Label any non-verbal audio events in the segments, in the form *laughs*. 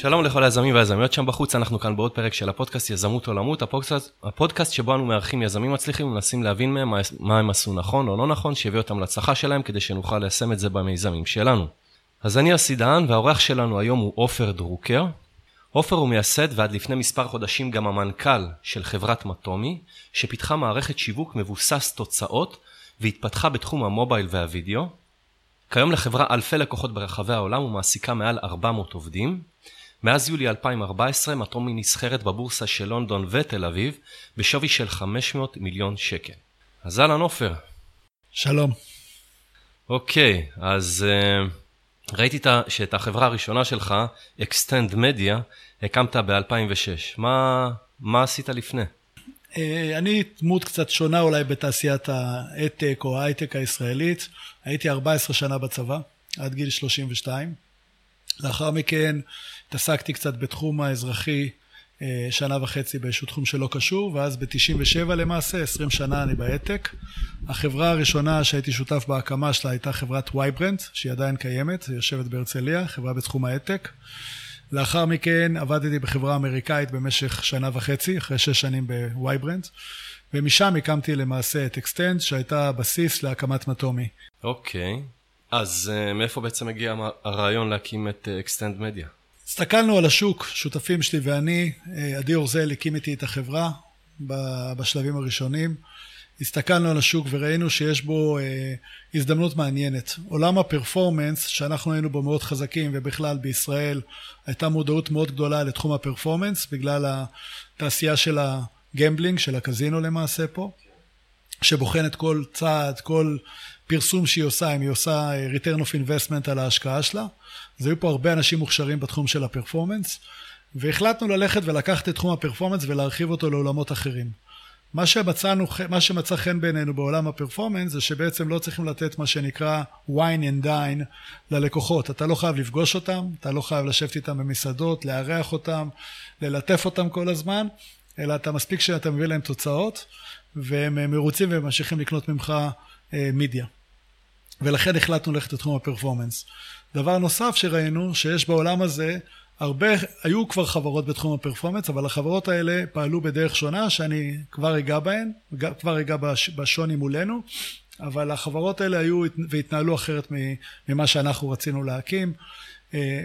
שלום לכל היזמים והיזמיות שם בחוץ, אנחנו כאן בעוד פרק של הפודקאסט יזמות עולמות, הפודקאסט, הפודקאסט שבו אנו מארחים יזמים מצליחים ומנסים להבין מהם מה, מה הם עשו נכון או לא נכון, שיביא אותם להצלחה שלהם כדי שנוכל ליישם את זה במיזמים שלנו. אז אני יוסי דהן והאורח שלנו היום הוא עופר דרוקר. עופר הוא מייסד ועד לפני מספר חודשים גם המנכ"ל של חברת מטומי, שפיתחה מערכת שיווק מבוסס תוצאות והתפתחה בתחום המובייל והווידאו. כיום לחברה אלפי לקוחות ברחבי העולם ומעסיקה מעל 400 עובדים. מאז יולי 2014 מטומי נסחרת בבורסה של לונדון ותל אביב בשווי של 500 מיליון שקל. אז אהלן עופר. שלום. אוקיי, אז uh, ראיתי שאת החברה הראשונה שלך, Extend Media, הקמת ב-2006. מה, מה עשית לפני? Uh, אני דמות קצת שונה אולי בתעשיית ההייטק או ההייטק הישראלית. הייתי 14 שנה בצבא, עד גיל 32. לאחר מכן התעסקתי קצת בתחום האזרחי אה, שנה וחצי באיזשהו תחום שלא קשור, ואז ב-97 למעשה, 20 שנה אני בהייטק. החברה הראשונה שהייתי שותף בהקמה שלה הייתה חברת וייברנט, שהיא עדיין קיימת, היא יושבת בהרצליה, חברה בתחום ההייטק. לאחר מכן עבדתי בחברה אמריקאית במשך שנה וחצי, אחרי שש שנים בווייברנט, ומשם הקמתי למעשה את אקסטנד, שהייתה הבסיס להקמת מטומי. אוקיי, okay. אז uh, מאיפה בעצם הגיע הרעיון להקים את אקסטנד uh, מדיה? הסתכלנו על השוק, שותפים שלי ואני, אה, עדי אורזל הקים איתי את החברה בשלבים הראשונים. הסתכלנו על השוק וראינו שיש בו אה, הזדמנות מעניינת. עולם ה performance, שאנחנו היינו בו מאוד חזקים, ובכלל בישראל הייתה מודעות מאוד גדולה לתחום ה performance, בגלל התעשייה של הגמבלינג, של הקזינו למעשה פה, שבוחן את כל צעד, כל פרסום שהיא עושה, אם היא עושה אה, return of investment על ההשקעה שלה. אז היו פה הרבה אנשים מוכשרים בתחום של הפרפורמנס, והחלטנו ללכת ולקחת את תחום הפרפורמנס ולהרחיב אותו לעולמות אחרים. מה שמצאנו, מה שמצא חן בעינינו בעולם הפרפורמנס זה שבעצם לא צריכים לתת מה שנקרא wine and dine ללקוחות. אתה לא חייב לפגוש אותם, אתה לא חייב לשבת איתם במסעדות, לארח אותם, ללטף אותם כל הזמן, אלא אתה מספיק שאתה מביא להם תוצאות, והם מרוצים וממשיכים לקנות ממך אה, מידיה. ולכן החלטנו ללכת לתחום הפרפורמנס. דבר נוסף שראינו, שיש בעולם הזה הרבה, היו כבר חברות בתחום הפרפורמנס, אבל החברות האלה פעלו בדרך שונה, שאני כבר אגע בהן, כבר אגע בשוני מולנו, אבל החברות האלה היו והתנהלו אחרת ממה שאנחנו רצינו להקים, אה,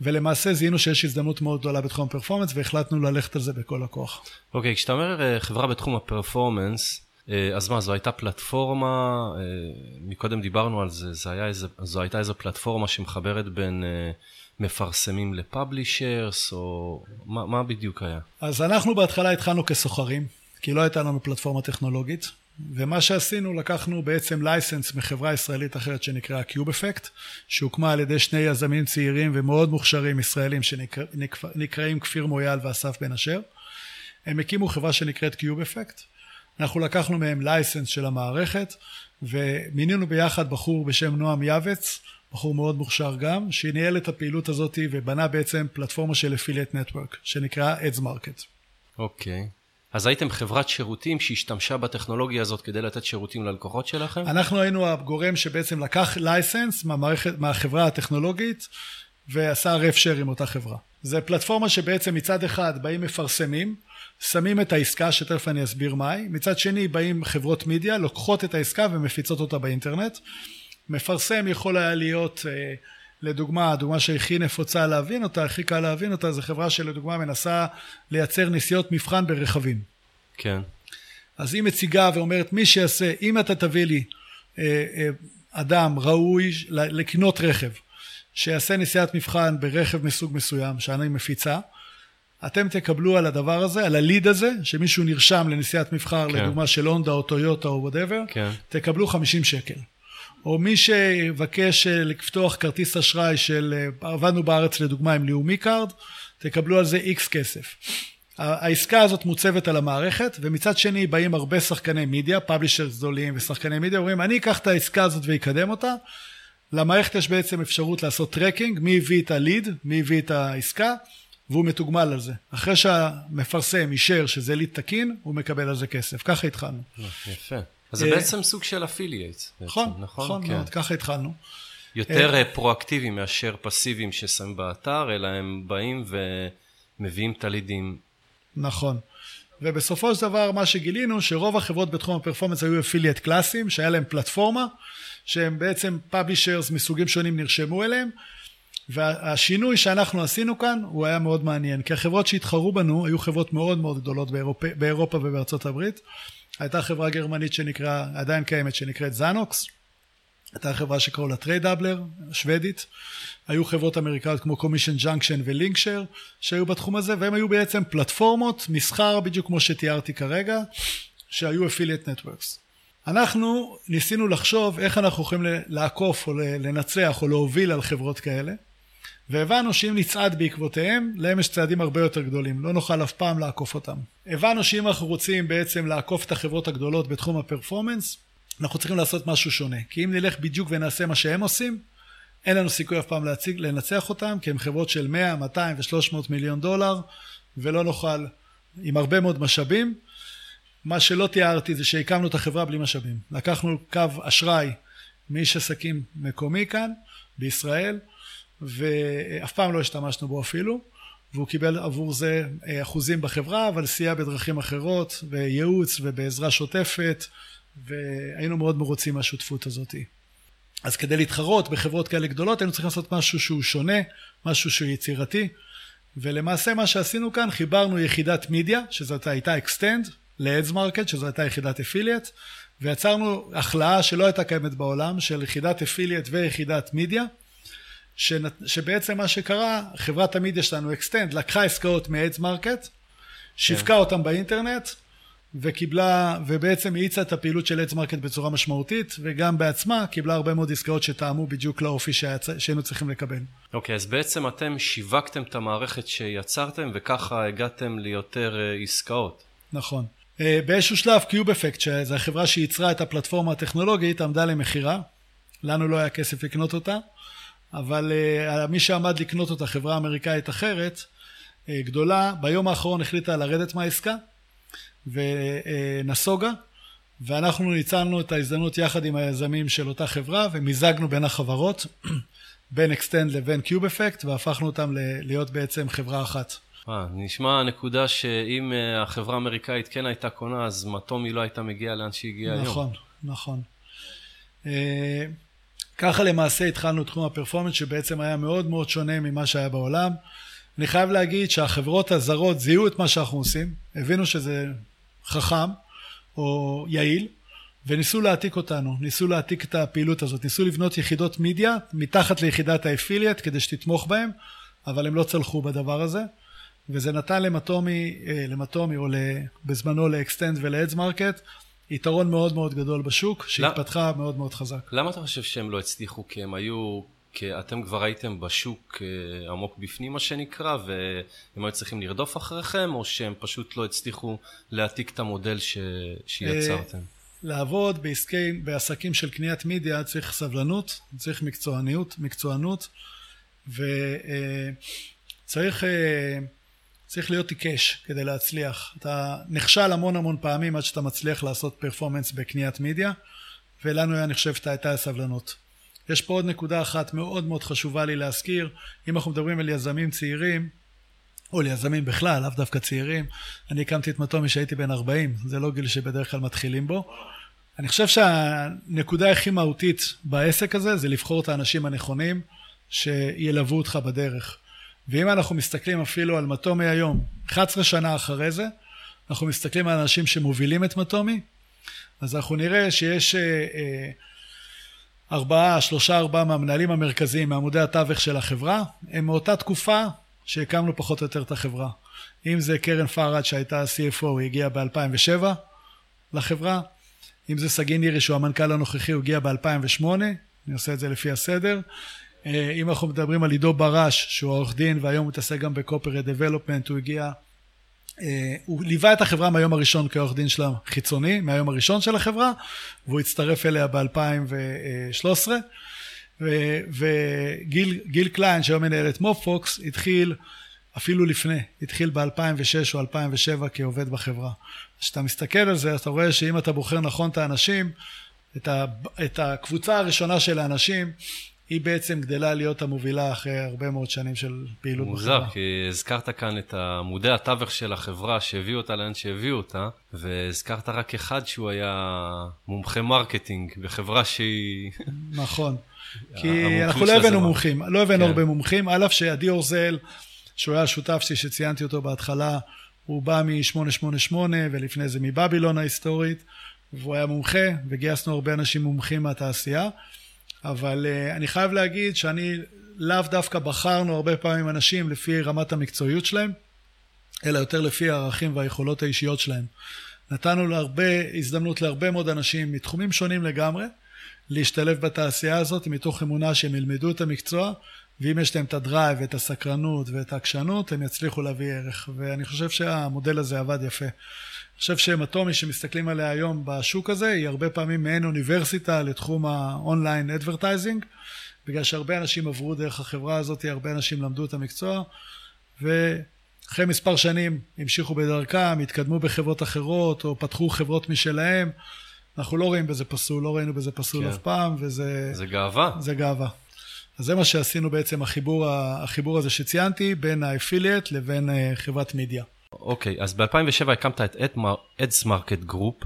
ולמעשה זיהינו שיש הזדמנות מאוד גדולה בתחום הפרפורמנס, והחלטנו ללכת על זה בכל הכוח. אוקיי, okay, כשאתה אומר אה, חברה בתחום הפרפורמנס, אז מה, זו הייתה פלטפורמה, אה, מקודם דיברנו על זה, זה איזה, זו הייתה איזו פלטפורמה שמחברת בין אה, מפרסמים לפאבלישרס, או מה, מה בדיוק היה? אז אנחנו בהתחלה התחלנו כסוחרים, כי לא הייתה לנו פלטפורמה טכנולוגית, ומה שעשינו, לקחנו בעצם לייסנס מחברה ישראלית אחרת שנקראה קיוב אפקט, שהוקמה על ידי שני יזמים צעירים ומאוד מוכשרים ישראלים שנקראים כפיר מויאל ואסף בן אשר. הם הקימו חברה שנקראת קיוב אפקט. אנחנו לקחנו מהם לייסנס של המערכת ומינינו ביחד בחור בשם נועם יאבץ, בחור מאוד מוכשר גם, שניהל את הפעילות הזאת ובנה בעצם פלטפורמה של אפילייט נטוורק, שנקרא Ads Market. אוקיי. אז הייתם חברת שירותים שהשתמשה בטכנולוגיה הזאת כדי לתת שירותים ללקוחות שלכם? אנחנו היינו הגורם שבעצם לקח לייסנס מהמערכת, מהחברה הטכנולוגית ועשה רף שר עם אותה חברה. זה פלטפורמה שבעצם מצד אחד באים מפרסמים שמים את העסקה שתכף אני אסביר מהי, מצד שני באים חברות מידיה, לוקחות את העסקה ומפיצות אותה באינטרנט. מפרסם יכול היה להיות אה, לדוגמה, הדוגמה שהכי נפוצה להבין אותה, הכי קל להבין אותה, זו חברה שלדוגמה מנסה לייצר נסיעות מבחן ברכבים. כן. אז היא מציגה ואומרת מי שיעשה, אם אתה תביא לי אה, אה, אדם ראוי לקנות רכב, שיעשה נסיעת מבחן ברכב מסוג מסוים שאני מפיצה, אתם תקבלו על הדבר הזה, על ה lead הזה, שמישהו נרשם לנסיעת מבחן, כן. לדוגמה של הונדה או טויוטה או whatever, כן. תקבלו 50 שקל. או מי שיבקש אה, לפתוח כרטיס אשראי של, אה, עבדנו בארץ לדוגמה עם לאומי קארד, תקבלו על זה איקס כסף. העסקה הזאת מוצבת על המערכת, ומצד שני באים הרבה שחקני מידיה, publishers גדולים ושחקני מידיה, אומרים אני אקח את העסקה הזאת ואקדם אותה. למערכת יש בעצם אפשרות לעשות tracking, מי הביא את ה lead, מי הביא את העסקה, והוא מתוגמל על זה. אחרי שהמפרסם אישר שזה lead תקין, הוא מקבל על זה כסף. ככה התחלנו. יפה. אז זה אה, בעצם סוג של affiliate. נכון, נכון, נכון כן. מאוד, ככה התחלנו. יותר אה, פרואקטיביים מאשר פסיביים ששמים באתר, אלא הם באים ומביאים את הלידים. נכון. ובסופו של דבר מה שגילינו שרוב החברות בתחום ה performance היו affiliate קלאסיים שהיה להם פלטפורמה שהם בעצם publishers מסוגים שונים נרשמו אליהם והשינוי שאנחנו עשינו כאן הוא היה מאוד מעניין כי החברות שהתחרו בנו היו חברות מאוד מאוד גדולות באירופה, באירופה ובארצות הברית. הייתה חברה גרמנית שנקרא עדיין קיימת שנקראת זנוקס הייתה חברה שקראו לה Tradedoubler, שוודית, היו חברות אמריקאיות כמו Commission Junction ו LinkShare שהיו בתחום הזה והם היו בעצם פלטפורמות מסחר בדיוק כמו שתיארתי כרגע שהיו affiliate networks. אנחנו ניסינו לחשוב איך אנחנו יכולים לעקוף או לנצח או להוביל על חברות כאלה והבנו שאם נצעד בעקבותיהם, להם יש צעדים הרבה יותר גדולים, לא נוכל אף פעם לעקוף אותם. הבנו שאם אנחנו רוצים בעצם לעקוף את החברות הגדולות בתחום ה performance, אנחנו צריכים לעשות משהו שונה. כי אם נלך בדיוק ונעשה מה שהם עושים, אין לנו סיכוי אף פעם להציג, לנצח אותם, כי הם חברות של 100, 200 ו-300 מיליון דולר, ולא נוכל, עם הרבה מאוד משאבים. מה שלא תיארתי זה שהקמנו את החברה בלי משאבים. לקחנו קו אשראי מאיש עסקים מקומי כאן, בישראל, ואף פעם לא השתמשנו בו אפילו, והוא קיבל עבור זה אחוזים בחברה, אבל סייע בדרכים אחרות, בייעוץ ובעזרה שוטפת, והיינו מאוד מרוצים מהשותפות הזאת. אז כדי להתחרות בחברות כאלה גדולות היינו צריכים לעשות משהו שהוא שונה, משהו שהוא יצירתי, ולמעשה מה שעשינו כאן חיברנו יחידת מידיה, שזאת הייתה Xtend, ל-Ads Market, שזו הייתה יחידת affiliate, ויצרנו הכלאה שלא הייתה קיימת בעולם, של יחידת affiliate ויחידת מידיה, שבעצם מה שקרה, חברת המידיה שלנו Xtend לקחה עסקאות מ-Ads Market, שיווקה כן. אותם באינטרנט, וקיבלה, ובעצם האיצה את הפעילות של Ads Market בצורה משמעותית, וגם בעצמה קיבלה הרבה מאוד עסקאות שתאמו בדיוק לאופי שהיינו צריכים לקבל. אוקיי, okay, אז בעצם אתם שיווקתם את המערכת שיצרתם, וככה הגעתם ליותר אה, עסקאות. נכון. אה, באיזשהו שלב Cube Effect, שזו החברה שייצרה את הפלטפורמה הטכנולוגית, עמדה למכירה. לנו לא היה כסף לקנות אותה, אבל אה, מי שעמד לקנות אותה, חברה אמריקאית אחרת, אה, גדולה, ביום האחרון החליטה לרדת מהעסקה. ונסוגה, ואנחנו ניצלנו את ההזדמנות יחד עם היזמים של אותה חברה ומיזגנו בין החברות, *clears throat* בין Xtend לבין Cube Effect, והפכנו אותם להיות בעצם חברה אחת. אה, נשמע נקודה שאם אה, החברה האמריקאית כן הייתה קונה, אז מטומי לא הייתה מגיעה לאן שהיא הגיעה היום. נכון, נכון. ככה למעשה התחלנו תחום ה performance שבעצם היה מאוד מאוד שונה ממה שהיה בעולם. אני חייב להגיד שהחברות הזרות זיהו את מה שאנחנו עושים, הבינו שזה חכם או יעיל, וניסו להעתיק אותנו, ניסו להעתיק את הפעילות הזאת, ניסו לבנות יחידות מידיה מתחת ליחידת ה affiliate כדי שתתמוך בהם, אבל הם לא צלחו בדבר הזה, וזה נתן למטומי, אה, למטומי או בזמנו ל Xtend ול Ads Market יתרון מאוד מאוד גדול בשוק, שהתפתחה מאוד מאוד חזק. למה אתה חושב שהם לא הצליחו? כי הם היו כי אתם כבר הייתם בשוק אה, עמוק בפנים מה שנקרא והם היו צריכים לרדוף אחריכם או שהם פשוט לא הצליחו להעתיק את המודל ש... שיצרתם? לעבוד בעסקי, בעסקים של קניית מידיה צריך סבלנות, צריך מקצועניות, מקצוענות וצריך אה, צריך להיות עיקש כדי להצליח. אתה נכשל המון המון פעמים עד שאתה מצליח לעשות פרפורמנס בקניית מידיה ולנו אני חושב הייתה הסבלנות. יש פה עוד נקודה אחת מאוד מאוד חשובה לי להזכיר, אם אנחנו מדברים על יזמים צעירים, או ליזמים בכלל, לאו דווקא צעירים, אני הקמתי את מטומי כשהייתי בן 40, זה לא גיל שבדרך כלל מתחילים בו. אני חושב שהנקודה הכי מהותית בעסק הזה זה לבחור את האנשים הנכונים שילוו אותך בדרך. ואם אנחנו מסתכלים אפילו על מטומי היום, 11 שנה אחרי זה, אנחנו מסתכלים על אנשים שמובילים את מטומי, אז אנחנו נראה שיש אה, אה, ארבעה, שלושה ארבעה מהמנהלים המרכזיים מעמודי התווך של החברה הם מאותה תקופה שהקמנו פחות או יותר את החברה. אם זה קרן פארד שהייתה CFO, היא הגיעה ב-2007 לחברה. אם זה סגין אירי שהוא המנכ"ל הנוכחי, הוא הגיע ב-2008, אני עושה את זה לפי הסדר. אה, אם אנחנו מדברים על עידו ברש, שהוא עורך דין והיום הוא מתעסק גם בקופרד דבלופמנט, הוא הגיע אה, הוא ליווה את החברה מהיום הראשון כעורך דין שלה חיצוני, מהיום הראשון של החברה, והוא הצטרף אליה ב-2013. וגיל קליין, שהיום מנהל את מופוקס, התחיל אפילו לפני, התחיל ב-2006 או 2007 כעובד בחברה. כשאתה מסתכל על זה, אתה רואה שאם אתה בוחר נכון את האנשים, את, ה, את הקבוצה הראשונה של האנשים, היא בעצם גדלה להיות המובילה אחרי הרבה מאוד שנים של פעילות מוזר, בחברה. כי הזכרת כאן את עמודי התווך של החברה שהביאו אותה לאן שהביאו אותה, והזכרת רק אחד שהוא היה מומחה marketing בחברה שהיא... נכון. *laughs* כי אנחנו לא הבאנו מומחים, לא הבאנו כן. הרבה מומחים, על אף שעדי אורזל, שהוא היה השותף שלי שציינתי אותו בהתחלה, הוא בא מ-888 ולפני זה מבבילון ההיסטורית, והוא היה מומחה, וגייסנו הרבה אנשים מומחים מהתעשייה. אבל אה, אני חייב להגיד שאני לאו דווקא בחרנו הרבה פעמים אנשים לפי רמת המקצועיות שלהם, אלא יותר לפי הערכים והיכולות האישיות שלהם. נתנו להרבה, הזדמנות להרבה מאוד אנשים מתחומים שונים לגמרי, להשתלב בתעשייה הזאת מתוך אמונה שהם ילמדו את המקצוע, ואם יש להם את ה drive ואת הסקרנות ואת העקשנות, הם יצליחו להביא ערך. ואני חושב שהמודל הזה עבד יפה. אני חושב שמטומי שמסתכלים עליה היום בשוק הזה היא הרבה פעמים מעין אוניברסיטה לתחום ה online advertising בגלל שהרבה אנשים עברו דרך החברה הזאת, הרבה אנשים למדו את המקצוע ואחרי מספר שנים המשיכו בדרכם, התקדמו בחברות אחרות או פתחו חברות משלהם אנחנו לא רואים בזה פסול, לא ראינו בזה פסול כן. אף פעם וזה... זה גאווה. זה גאווה. אז זה מה שעשינו בעצם החיבור, החיבור הזה שציינתי בין ה affiliate לבין אה, חברת מידיה. אוקיי, אז ב-2007 הקמת את Ads Market Group.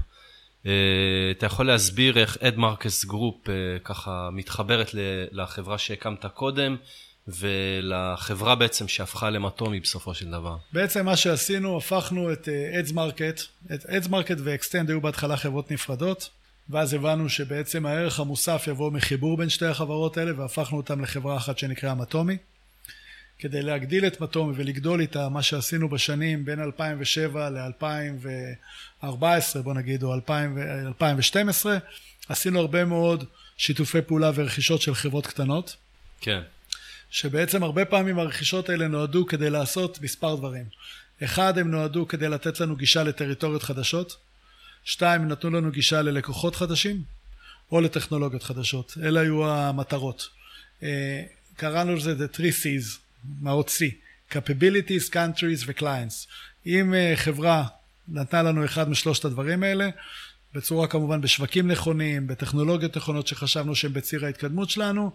אתה יכול להסביר איך Ads Market Group ככה מתחברת לחברה שהקמת קודם ולחברה בעצם שהפכה למטומי בסופו של דבר. בעצם מה שעשינו, הפכנו את Ads Market, את Ads Market ו Xtend היו בהתחלה חברות נפרדות, ואז הבנו שבעצם הערך המוסף יבוא מחיבור בין שתי החברות האלה והפכנו אותם לחברה אחת שנקראה מטומי. כדי להגדיל את מטומי ולגדול איתה, מה שעשינו בשנים בין 2007 ל-2014 בוא נגיד, או 2012, עשינו הרבה מאוד שיתופי פעולה ורכישות של חברות קטנות. כן. שבעצם הרבה פעמים הרכישות האלה נועדו כדי לעשות מספר דברים. אחד, הם נועדו כדי לתת לנו גישה לטריטוריות חדשות. שתיים, נתנו לנו גישה ללקוחות חדשים, או לטכנולוגיות חדשות. אלה היו המטרות. אה, קראנו לזה The 3 Cs, מהות C, capabilities, countries ו-clients. אם uh, חברה נתנה לנו אחד משלושת הדברים האלה, בצורה כמובן בשווקים נכונים, בטכנולוגיות נכונות שחשבנו שהם בציר ההתקדמות שלנו,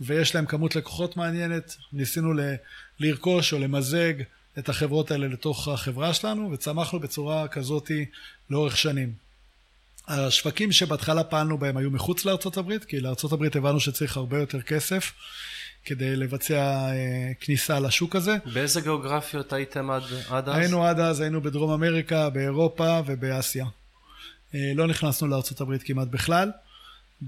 ויש להם כמות לקוחות מעניינת, ניסינו ל- לרכוש או למזג את החברות האלה לתוך החברה שלנו, וצמחנו בצורה כזאתי לאורך שנים. השווקים שבהתחלה פעלנו בהם היו מחוץ לארצות הברית, כי לארצות הברית הבנו שצריך הרבה יותר כסף. כדי לבצע אה, כניסה לשוק הזה. באיזה גיאוגרפיות הייתם עד, עד אז? היינו עד אז, היינו בדרום אמריקה, באירופה ובאסיה. אה, לא נכנסנו לארה"ב כמעט בכלל.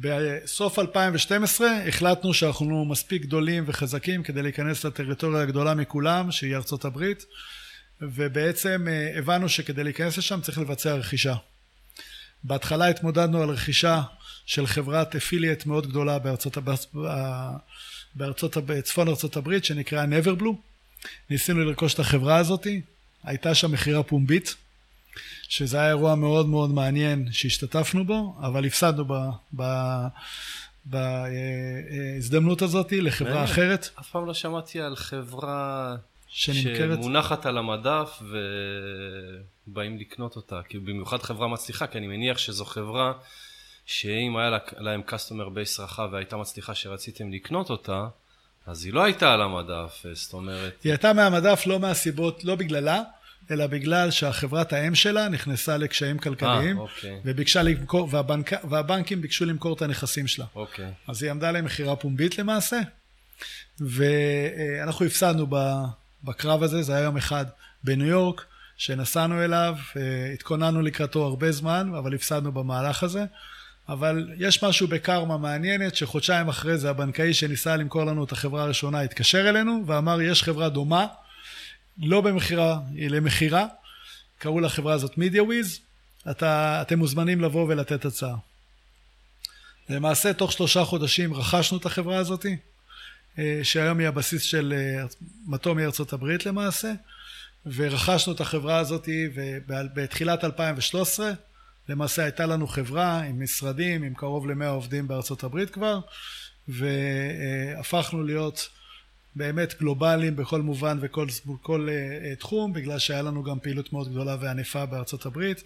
בסוף 2012 החלטנו שאנחנו מספיק גדולים וחזקים כדי להיכנס לטריטוריה הגדולה מכולם, שהיא ארצות הברית, ובעצם אה, הבנו שכדי להיכנס לשם צריך לבצע רכישה. בהתחלה התמודדנו על רכישה של חברת אפיליאט מאוד גדולה בארצות הברית. בארצות, בצפון ארצות הברית שנקראה נברבלו. ניסינו לרכוש את החברה הזאתי, הייתה שם מכירה פומבית, שזה היה אירוע מאוד מאוד מעניין שהשתתפנו בו, אבל הפסדנו בהזדמנות הזאת לחברה מעניין. אחרת. אף פעם לא שמעתי על חברה שנמכרת. שמונחת על המדף ובאים לקנות אותה, כי במיוחד חברה מצליחה, כי אני מניח שזו חברה שאם היה להם customer base רחב והייתה מצליחה שרציתם לקנות אותה, אז היא לא הייתה על המדף, זאת אומרת... היא הייתה מהמדף לא מהסיבות, לא בגללה, אלא בגלל שהחברת האם שלה נכנסה לקשיים כלכליים, 아, אה, אוקיי. וביקשה למכור, והבנק, והבנקים ביקשו למכור את הנכסים שלה. אוקיי. אז היא עמדה להם מכירה פומבית למעשה, ואנחנו הפסדנו בקרב הזה, זה היה יום אחד בניו יורק, שנסענו אליו, התכוננו לקראתו הרבה זמן, אבל הפסדנו במהלך הזה. אבל יש משהו בקרמה מעניינת שחודשיים אחרי זה הבנקאי שניסה למכור לנו את החברה הראשונה התקשר אלינו ואמר יש חברה דומה, לא במכירה, היא למכירה, קראו לחברה הזאת וויז, אתה, אתם מוזמנים לבוא ולתת הצעה. למעשה תוך שלושה חודשים רכשנו את החברה הזאת, אה, שהיום היא הבסיס של אה, מטו מארצות הברית למעשה, ורכשנו את החברה הזאת בתחילת 2013 למעשה הייתה לנו חברה עם משרדים, עם קרוב למאה עובדים בארצות הברית כבר, והפכנו להיות באמת גלובליים בכל מובן וכל כל, uh, תחום, בגלל שהיה לנו גם פעילות מאוד גדולה וענפה בארצות הברית.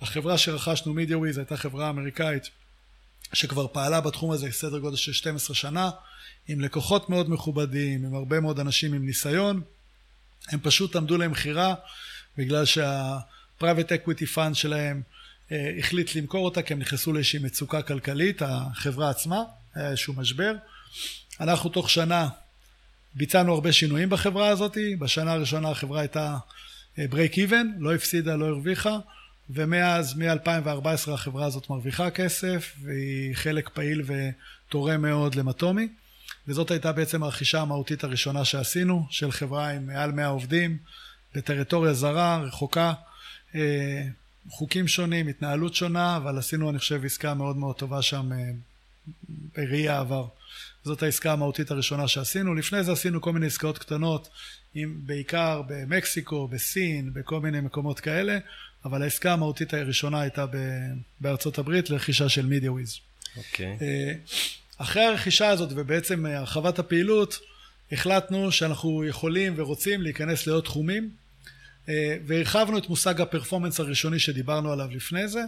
החברה שרכשנו, מידיוויז, הייתה חברה אמריקאית שכבר פעלה בתחום הזה סדר גודל של 12 שנה, עם לקוחות מאוד מכובדים, עם הרבה מאוד אנשים עם ניסיון. הם פשוט עמדו למכירה בגלל שה-Private Equity Fund שלהם אה, החליט למכור אותה כי הם נכנסו לאיזושהי מצוקה כלכלית, החברה עצמה, היה איזשהו משבר. אנחנו תוך שנה ביצענו הרבה שינויים בחברה הזאת, בשנה הראשונה החברה הייתה אה, break even, לא הפסידה, לא הרוויחה, ומאז, מ-2014 החברה הזאת מרוויחה כסף, והיא חלק פעיל ותורם מאוד למטומי, וזאת הייתה בעצם הרכישה המהותית הראשונה שעשינו, של חברה עם מעל 100 עובדים, בטריטוריה זרה, רחוקה, אה, חוקים שונים, התנהלות שונה, אבל עשינו, אני חושב, עסקה מאוד מאוד טובה שם אה, בראי העבר. זאת העסקה המהותית הראשונה שעשינו. לפני זה עשינו כל מיני עסקאות קטנות, עם, בעיקר במקסיקו, בסין, בכל מיני מקומות כאלה, אבל העסקה המהותית הראשונה הייתה בארצות הברית לרכישה של מידיה וויז. אוקיי. אחרי הרכישה הזאת ובעצם הרחבת הפעילות, החלטנו שאנחנו יכולים ורוצים להיכנס לעוד תחומים. אה, והרחבנו את מושג ה performance הראשוני שדיברנו עליו לפני זה,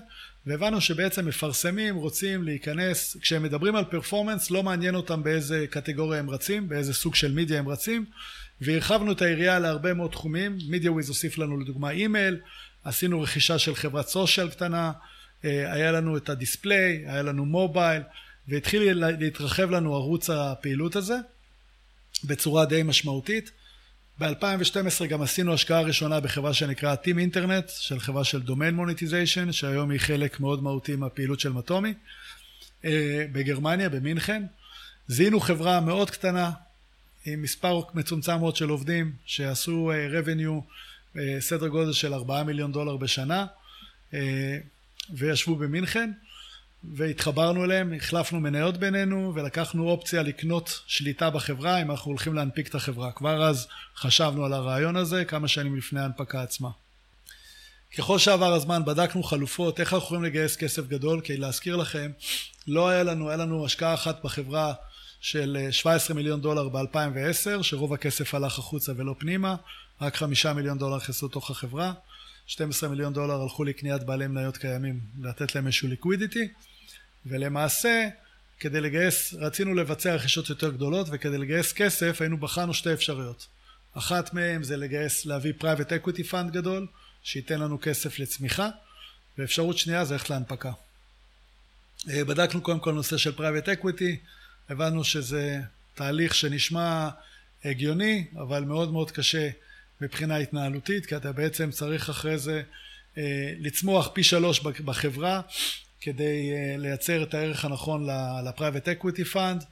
והבנו שבעצם מפרסמים רוצים להיכנס, כשהם מדברים על performance לא מעניין אותם באיזה קטגוריה הם רצים, באיזה סוג של מידיה הם רצים, והרחבנו את היריעה להרבה מאוד תחומים, MediaWhiz הוסיף לנו לדוגמה אימייל, עשינו רכישה של חברת social קטנה, אה, היה לנו את הדיספליי, היה לנו מובייל, והתחיל להתרחב לנו ערוץ הפעילות הזה בצורה די משמעותית. ב-2012 גם עשינו השקעה ראשונה בחברה שנקרא Team אינטרנט, של חברה של Domain Monetization, שהיום היא חלק מאוד מהותי מהפעילות של מטומי, אה, בגרמניה, במינכן. זיהינו חברה מאוד קטנה, עם מספר מצומצם מאוד של עובדים, שעשו אה, revenue אה, סדר גודל של 4 מיליון דולר בשנה, וישבו במינכן. והתחברנו אליהם, החלפנו מניות בינינו ולקחנו אופציה לקנות שליטה בחברה אם אנחנו הולכים להנפיק את החברה. כבר אז חשבנו על הרעיון הזה כמה שנים לפני ההנפקה עצמה. ככל שעבר הזמן בדקנו חלופות, איך אנחנו יכולים לגייס כסף גדול, כי להזכיר לכם, לא היה לנו, היה לנו השקעה אחת בחברה של 17 מיליון דולר ב-2010, שרוב הכסף הלך החוצה ולא פנימה, רק 5 מיליון דולר נכנסו לתוך החברה, 12 מיליון דולר הלכו לקניית בעלי מניות קיימים, לתת להם איזשהו ליקווידיטי. ולמעשה כדי לגייס, רצינו לבצע רכישות יותר גדולות וכדי לגייס כסף היינו בחנו שתי אפשרויות. אחת מהן זה לגייס, להביא private equity fund גדול שייתן לנו כסף לצמיחה ואפשרות שנייה זה ללכת להנפקה. אה, בדקנו קודם כל נושא של private equity, הבנו שזה תהליך שנשמע הגיוני אבל מאוד מאוד קשה מבחינה התנהלותית כי אתה בעצם צריך אחרי זה אה, לצמוח פי שלוש בחברה כדי אה, לייצר את הערך הנכון ל-Private Equity Fund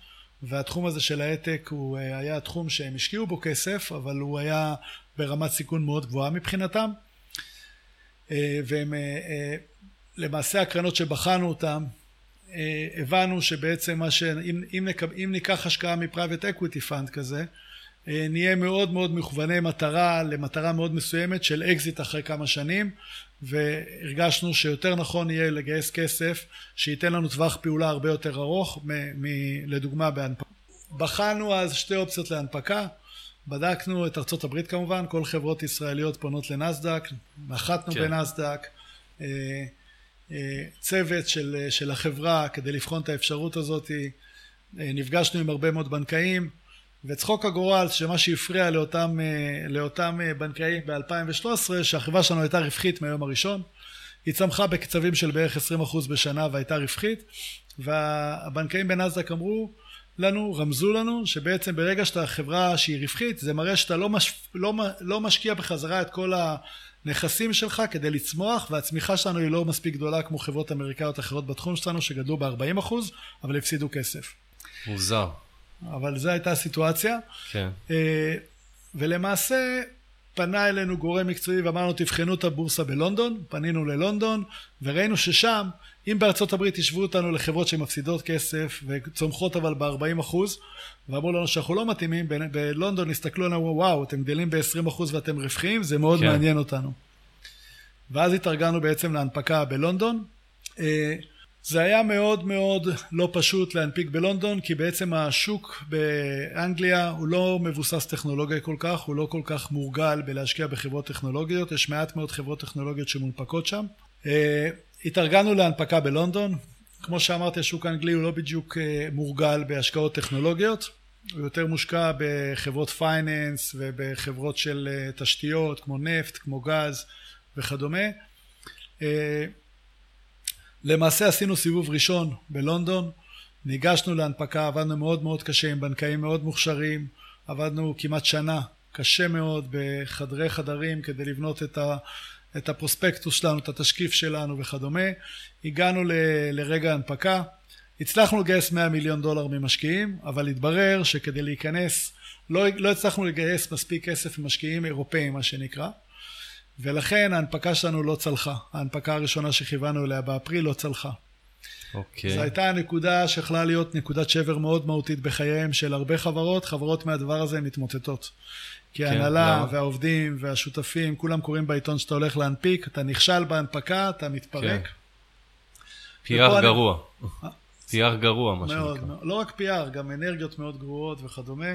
והתחום הזה של ההעתק הוא אה, היה תחום שהם השקיעו בו כסף אבל הוא היה ברמת סיכון מאוד גבוהה מבחינתם. אה, והם למעשה הקרנות שבחנו אותם הבנו שבעצם מה ש... אם, אם, ניקח השקעה מ-Private Equity Fund כזה נהיה מאוד מאוד מכווני מטרה למטרה מאוד מסוימת של אקזיט אחרי כמה שנים והרגשנו שיותר נכון יהיה לגייס כסף שייתן לנו טווח פעולה הרבה יותר ארוך מ- מ- לדוגמה בהנפקה. בחנו אז שתי אופציות להנפקה, בדקנו את ארצות הברית כמובן, כל חברות ישראליות פונות לנסדק, נחתנו כן. בנסדק, אה, אה, צוות של, של החברה כדי לבחון את האפשרות הזאת, אה, נפגשנו עם הרבה מאוד בנקאים, וצחוק הגורל שמה שהפריע לאותם, אה, לאותם אה, בנקאים ב-2013 שהחברה שלנו הייתה רווחית מהיום הראשון היא צמחה בקצבים של בערך 20% בשנה והייתה רווחית והבנקאים בנסדק אמרו לנו, רמזו לנו שבעצם ברגע שאתה חברה שהיא רווחית זה מראה שאתה לא, מש, לא, לא משקיע בחזרה את כל הנכסים שלך כדי לצמוח והצמיחה שלנו היא לא מספיק גדולה כמו חברות אמריקאיות אחרות בתחום שלנו שגדלו ב-40% אבל הפסידו כסף. מוזר. אבל זו הייתה הסיטואציה. כן. אה, ולמעשה פנה אלינו גורם מקצועי ואמרנו תבחנו את הבורסה בלונדון, פנינו ללונדון וראינו ששם אם בארצות הברית השוו אותנו לחברות שמפסידות כסף וצומחות אבל ב-40 אחוז ואמרו לנו שאנחנו לא מתאימים, בלונדון הסתכלו עלינו וואו אתם גדלים ב-20 אחוז ואתם רווחיים זה מאוד כן. מעניין אותנו. ואז התארגנו בעצם להנפקה בלונדון. זה היה מאוד מאוד לא פשוט להנפיק בלונדון כי בעצם השוק באנגליה הוא לא מבוסס טכנולוגיה כל כך, הוא לא כל כך מורגל בלהשקיע בחברות טכנולוגיות, יש מעט מאוד חברות טכנולוגיות שמונפקות שם. אה, התארגנו להנפקה בלונדון, כמו שאמרתי, השוק האנגלי הוא לא בדיוק אה, מורגל בהשקעות טכנולוגיות, הוא יותר מושקע בחברות פייננס ובחברות של אה, תשתיות כמו נפט, כמו גז וכדומה. למעשה עשינו סיבוב ראשון בלונדון, ניגשנו להנפקה, עבדנו מאוד מאוד קשה עם בנקאים מאוד מוכשרים, עבדנו כמעט שנה, קשה מאוד, בחדרי חדרים כדי לבנות את, ה, את הפרוספקטוס שלנו, את התשקיף שלנו וכדומה. הגענו ל, לרגע הנפקה, הצלחנו לגייס 100 מיליון דולר ממשקיעים, אבל התברר שכדי להיכנס, לא, לא הצלחנו לגייס מספיק כסף ממשקיעים אירופאים, מה שנקרא. ולכן ההנפקה שלנו לא צלחה. ההנפקה הראשונה שכיוונו אליה באפריל לא צלחה. אוקיי. זו הייתה נקודה שיכולה להיות נקודת שבר מאוד מהותית בחייהם של הרבה חברות, חברות מהדבר הזה מתמוטטות. כי כן, ההנהלה למה? והעובדים והשותפים, כולם קוראים בעיתון שאתה הולך להנפיק, אתה נכשל בהנפקה, אתה מתפרק. כן. PR אני- גרוע. PR גרוע, מה מאוד, שנקרא. מאוד, לא רק PR, גם אנרגיות מאוד גרועות וכדומה.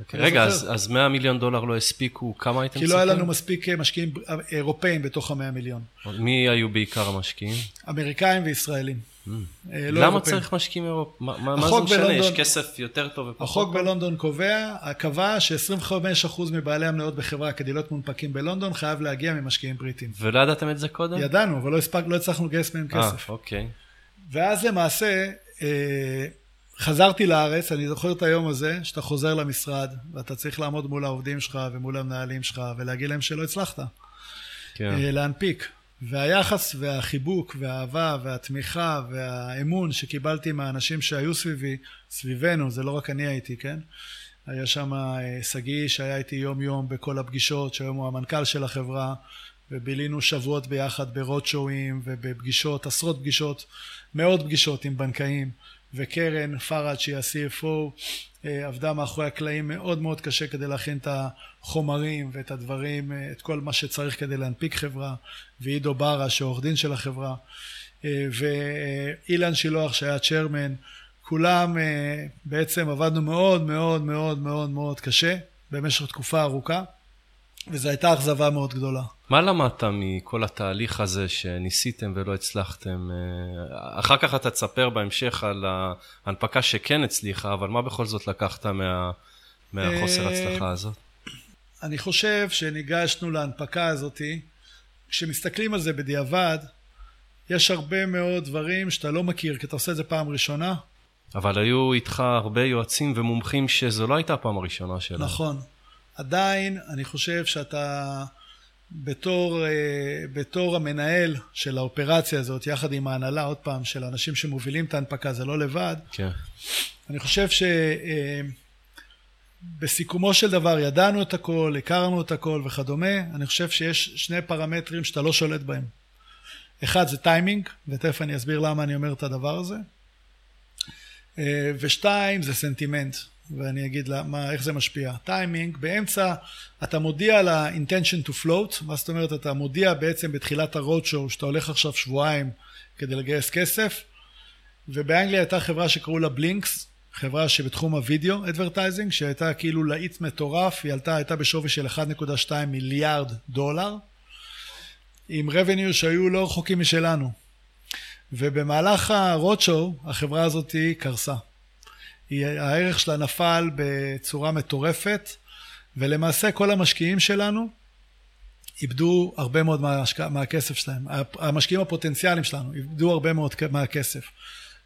אוקיי, רגע. אז אז 100 מיליון דולר לא הספיקו, כמה הייתם כי לא היה לנו מספיק אה, משקיעים אה, אירופאים בתוך המאה מיליון. מי היו בעיקר המשקיעים? אמריקאים וישראלים. אה, לא Mm. למה אירופאים. צריך משקיעים אירופאים? מה מה- זה החוק משנה? בלונדון- יש כסף יותר טוב ופחות החוק טוב? בלונדון קובע, קבע ש-25% מבעלי המניות בחברה כדי להיות מונפקים בלונדון חייב להגיע ממשקיעים בריטים. ולא ידעתם את זה קודם? ידענו, אבל לא לא הצלחנו לגייס מהם אה, כסף. אוקיי. ואז למעשה, אה, חזרתי לארץ, אני זוכר את היום הזה, שאתה חוזר למשרד, ואתה צריך לעמוד מול העובדים שלך ומול המנהלים שלך, ולהגיד להם שלא הצלחת כן. אה, להנפיק. והיחס והחיבוק והאהבה והתמיכה והאמון שקיבלתי מהאנשים שהיו סביבי, סביבנו, זה לא רק אני הייתי, כן? היה שם אה, שגיא שהיה איתי יום יום בכל הפגישות, שהיום הוא המנכ"ל של החברה, ובילינו שבועות ביחד ברודשווים ובפגישות, עשרות פגישות, מאות פגישות עם בנקאים, וקרן פראד שהיא ה-CFO אה, עבדה מאחורי הקלעים מאוד מאוד קשה כדי להכין את החומרים ואת הדברים, אה, את כל מה שצריך כדי להנפיק חברה, ועידו ברה שעורך דין של החברה, אה, ואילן שילוח שהיה צ'רמן, כולם בעצם עבדנו מאוד מאוד מאוד מאוד מאוד קשה במשך תקופה ארוכה, וזו הייתה אכזבה מאוד גדולה. מה למדת מכל התהליך הזה שניסיתם ולא הצלחתם? אה, אחר כך אתה תספר בהמשך על ההנפקה שכן הצליחה, אבל מה בכל זאת לקחת מה- מהחוסר אה, הצלחה הזאת? אני חושב שניגשנו להנפקה הזאתי, כשמסתכלים על זה בדיעבד, יש הרבה מאוד דברים שאתה לא מכיר, כי אתה עושה את זה פעם ראשונה. אבל היו איתך הרבה יועצים ומומחים שזו לא הייתה הפעם הראשונה שלהם. נכון. עדיין, אני חושב שאתה בתור, אה, בתור המנהל של האופרציה הזאת, יחד עם ההנהלה, עוד פעם, של האנשים שמובילים את ההנפקה, זה לא לבד, כן. אני חושב שבסיכומו של דבר ידענו את הכל, הכרנו את הכל וכדומה, אני חושב שיש שני פרמטרים שאתה לא שולט בהם. אחד זה טיימינג, ותכף אני אסביר למה אני אומר את הדבר הזה. אה, ושתיים זה סנטימנט, ואני אגיד לה, מה, איך זה משפיע. טיימינג, באמצע אתה מודיע על ה-intention to float, מה זאת אומרת? אתה מודיע בעצם בתחילת show שאתה הולך עכשיו שבועיים כדי לגייס כסף, ובאנגליה הייתה חברה שקראו לה Blinkx, חברה שבתחום ה video advertising, שהייתה כאילו להיט מטורף, היא עלתה, הייתה בשווי של 1.2 מיליארד דולר, עם revenue שהיו לא רחוקים משלנו. ובמהלך הרודשואו החברה הזאת קרסה. היא, הערך שלה נפל בצורה מטורפת, ולמעשה כל המשקיעים שלנו איבדו הרבה מאוד מההשק... מהכסף שלהם. המשקיעים הפוטנציאליים שלנו איבדו הרבה מאוד מהכסף.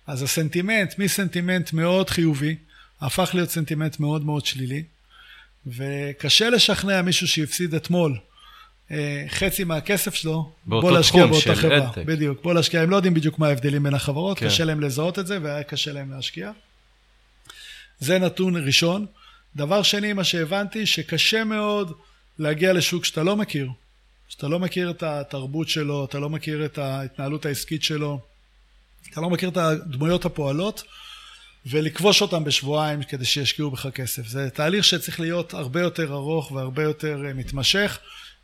אז הסנטימנט, מסנטימנט מאוד חיובי, הפך להיות סנטימנט מאוד מאוד שלילי, וקשה לשכנע מישהו שהפסיד אתמול אה, חצי מהכסף שלו, בוא להשקיע באותה חברה. בדיוק, בוא להשקיע, הם לא יודעים בדיוק מה ההבדלים בין החברות, כן. קשה להם לזהות את זה והיה קשה להם להשקיע. זה נתון ראשון. דבר שני, מה שהבנתי, שקשה מאוד להגיע לשוק שאתה לא מכיר. שאתה לא מכיר את התרבות שלו, אתה לא מכיר את ההתנהלות העסקית שלו, אתה לא מכיר את הדמויות הפועלות, ולכבוש אותם בשבועיים כדי שישקיעו בך כסף. זה תהליך שצריך להיות הרבה יותר ארוך והרבה יותר אה, מתמשך.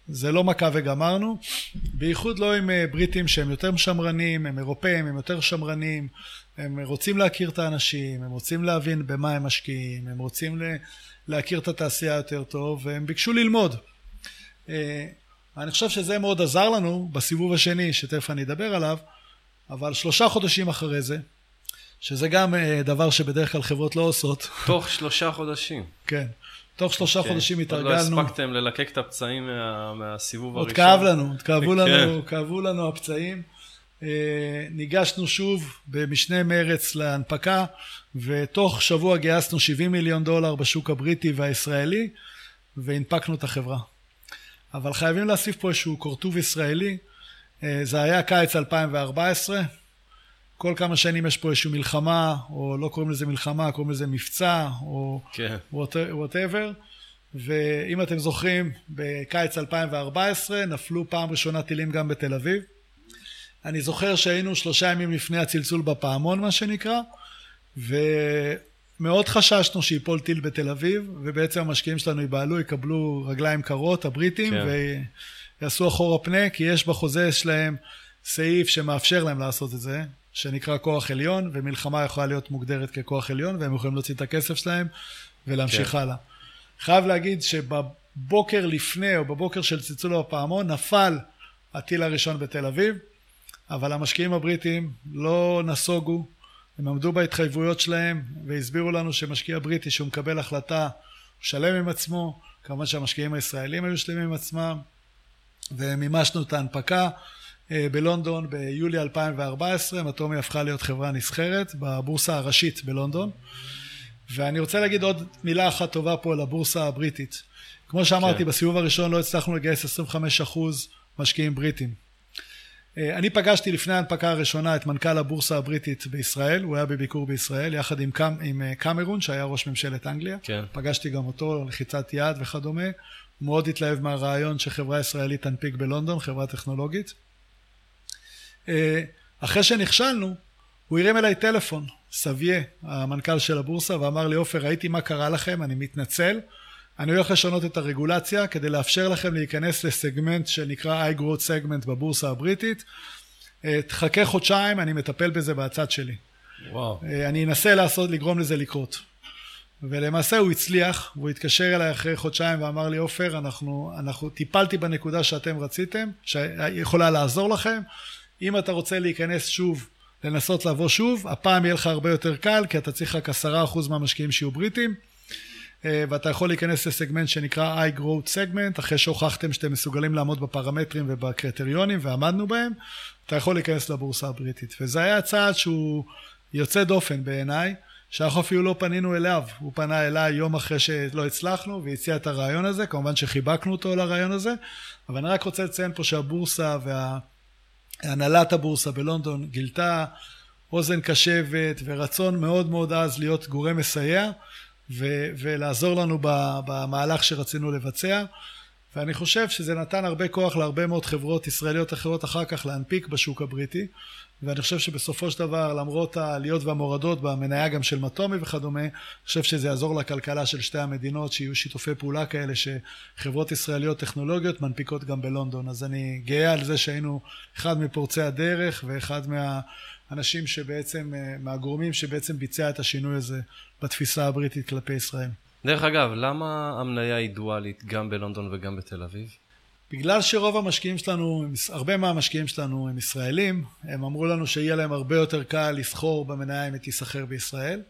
זה לא מכה וגמרנו, בייחוד לא עם אה, בריטים שהם יותר שמרנים, הם אירופאים, הם יותר שמרנים, הם רוצים להכיר את האנשים, הם רוצים להבין במה הם משקיעים, הם רוצים להכיר את התעשייה יותר טוב, והם ביקשו ללמוד. אה, אני חושב שזה מאוד עזר לנו בסיבוב השני, שתכף אני אדבר עליו, אבל שלושה חודשים אחרי זה, שזה גם אה, דבר שבדרך כלל חברות לא עושות. תוך שלושה חודשים. כן. תוך שלושה כן. חודשים התרגלנו. עוד לא הספקתם ללקק את הפצעים מה, מהסיבוב עוד הראשון. עוד כאב לנו, עוד כאבו כן. לנו, כאבו לנו הפצעים. אה, ניגשנו שוב במשנה מרץ להנפקה, ותוך שבוע גייסנו 70 מיליון דולר בשוק הבריטי והישראלי, והנפקנו את החברה. אבל חייבים להוסיף פה איזשהו כורטוב ישראלי. אה, זה היה קיץ 2014, כל כמה שנים יש פה איזושהי מלחמה, או לא קוראים לזה מלחמה, קוראים לזה מבצע, או כן. whatever. ואם אתם זוכרים, בקיץ 2014 נפלו פעם ראשונה טילים גם בתל אביב. אני זוכר שהיינו שלושה ימים לפני הצלצול בפעמון, מה שנקרא, ומאוד חששנו שיפול טיל בתל אביב, ובעצם המשקיעים שלנו ייבהלו, יקבלו רגליים קרות, הבריטים, כן. ויעשו אחורה פנה, כי יש בחוזה שלהם סעיף שמאפשר להם לעשות את זה, שנקרא כוח עליון, ומלחמה יכולה להיות מוגדרת ככוח עליון, והם יכולים להוציא את הכסף שלהם ולהמשיך כן. הלאה. חייב להגיד שבבוקר לפני, או בבוקר של צלצול הפעמון, נפל הטיל הראשון בתל אביב, אבל המשקיעים הבריטים לא נסוגו, הם עמדו בהתחייבויות שלהם, והסבירו לנו שמשקיע בריטי שהוא מקבל החלטה, הוא שלם עם עצמו, כמובן שהמשקיעים הישראלים היו שלמים עם עצמם, ומימשנו את ההנפקה. אה, בלונדון ביולי 2014, מטומי הפכה להיות חברה נסחרת בבורסה הראשית בלונדון. ואני רוצה להגיד עוד מילה אחת טובה פה על הבורסה הבריטית. כמו שאמרתי, כן. בסיבוב הראשון לא הצלחנו לגייס 25% משקיעים בריטים. אה, אני פגשתי לפני ההנפקה הראשונה את מנכ"ל הבורסה הבריטית בישראל, הוא היה בביקור בישראל, יחד עם, קאמ, עם אה, קמרון, שהיה ראש ממשלת אנגליה. כן. פגשתי גם אותו, לחיצת יד וכדומה. הוא מאוד התלהב מהרעיון שחברה ישראלית תנפיק בלונדון, חברה טכנולוגית. אה, אחרי שנכשלנו, הוא הרים אליי טלפון, סביה, המנכ"ל של הבורסה, ואמר לי, עופר, ראיתי מה קרה לכם, אני מתנצל. אני הולך לשנות את הרגולציה כדי לאפשר לכם להיכנס לסגמנט שנקרא iGrowth segment בבורסה הבריטית. אה, תחכה חודשיים, אני מטפל בזה בצד שלי. וואו. אה, אני אנסה לעשות, לגרום לזה לקרות. ולמעשה הוא הצליח, והוא התקשר אליי אחרי חודשיים ואמר לי, עופר, אנחנו, אנחנו טיפלתי בנקודה שאתם רציתם, שיכולה לעזור לכם, אם אתה רוצה להיכנס שוב, לנסות לבוא שוב, הפעם יהיה לך הרבה יותר קל, כי אתה צריך רק עשרה אחוז מהמשקיעים שיהיו בריטים, ואתה יכול להיכנס לסגמנט שנקרא iGrowth segment, אחרי שהוכחתם שאתם מסוגלים לעמוד בפרמטרים ובקריטריונים, ועמדנו בהם, אתה יכול להיכנס לבורסה הבריטית. וזה היה צעד שהוא יוצא דופן בעיניי, שאנחנו אפילו לא פנינו אליו, הוא פנה אליי יום אחרי שלא הצלחנו והציע את הרעיון הזה, כמובן שחיבקנו אותו לרעיון הזה, אבל אני רק רוצה לציין פה שהבורסה וה... הנהלת הבורסה בלונדון גילתה אוזן קשבת ורצון מאוד מאוד עז להיות גורם מסייע ו- ולעזור לנו במהלך שרצינו לבצע. ואני חושב שזה נתן הרבה כוח להרבה מאוד חברות ישראליות אחרות אחר כך להנפיק בשוק הבריטי. ואני חושב שבסופו של דבר למרות העליות והמורדות במניה גם של מטומי וכדומה, אני חושב שזה יעזור לכלכלה של שתי המדינות שיהיו שיתופי פעולה כאלה שחברות ישראליות טכנולוגיות מנפיקות גם בלונדון. אז אני גאה על זה שהיינו אחד מפורצי הדרך ואחד מהאנשים שבעצם, מהגורמים שבעצם ביצע את השינוי הזה בתפיסה הבריטית כלפי ישראל. דרך אגב, למה המניה היא דואלית גם בלונדון וגם בתל אביב? בגלל שרוב המשקיעים שלנו, הרבה מהמשקיעים שלנו הם ישראלים, הם אמרו לנו שיהיה להם הרבה יותר קל לסחור במניה אם היא תיסחר בישראל,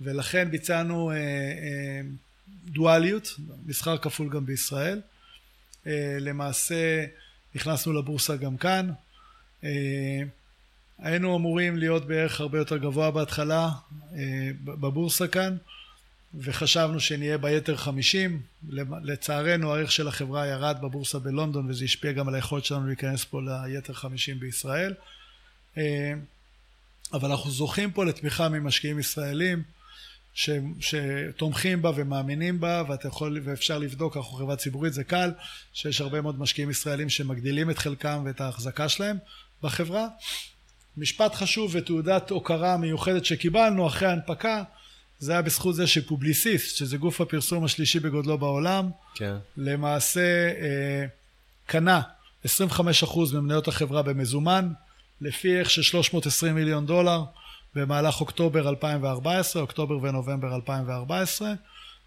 ולכן ביצענו אה, אה, דואליות, מסחר כפול גם בישראל. אה, למעשה נכנסנו לבורסה גם כאן. אה, היינו אמורים להיות בערך הרבה יותר גבוה בהתחלה אה, בבורסה כאן. וחשבנו שנהיה ביתר 50. לצערנו הערך של החברה ירד בבורסה בלונדון וזה השפיע גם על היכולת שלנו להיכנס פה ליתר 50 בישראל. אה, אבל אנחנו זוכים פה לתמיכה ממשקיעים ישראלים ש, שתומכים בה ומאמינים בה ואתה יכול, ואפשר לבדוק, אנחנו חברה ציבורית, זה קל, שיש הרבה מאוד משקיעים ישראלים שמגדילים את חלקם ואת ההחזקה שלהם בחברה. משפט חשוב ותעודת הוקרה מיוחדת שקיבלנו אחרי ההנפקה זה היה בזכות זה שפובליסיסט, שזה גוף הפרסום השלישי בגודלו בעולם, כן. למעשה אה, קנה 25% ממניות החברה במזומן, לפי איך של 320 מיליון דולר במהלך אוקטובר 2014, אוקטובר ונובמבר 2014,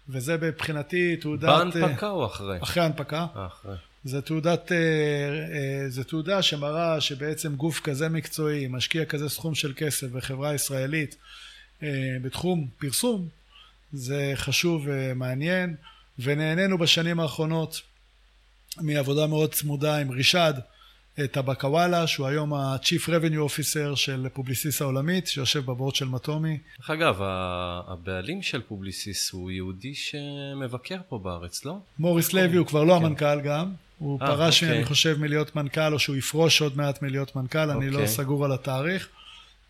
וזה מבחינתי תעודת... בהנפקה או אחרי? אחרי ההנפקה. אחרי. זה תעודת, אה, אה, זה תעודה שמראה שבעצם גוף כזה מקצועי משקיע כזה סכום של כסף בחברה ישראלית אה, בתחום פרסום, זה חשוב ומעניין, ונהנינו בשנים האחרונות מעבודה מאוד צמודה עם רישד טבקוואלה, שהוא היום ה-Chief Revenue Officer של פובליסיס העולמית, שיושב בבורד של מטומי. דרך אגב, הבעלים של פובליסיס הוא יהודי שמבקר פה בארץ, לא? מוריס לוי הוא כבר לא כן. המנכ"ל גם. הוא אה, פרש, אוקיי. אני חושב, מלהיות מנכ"ל, או שהוא יפרוש עוד מעט מלהיות מנכ"ל, אוקיי. אני לא אוקיי. סגור על התאריך.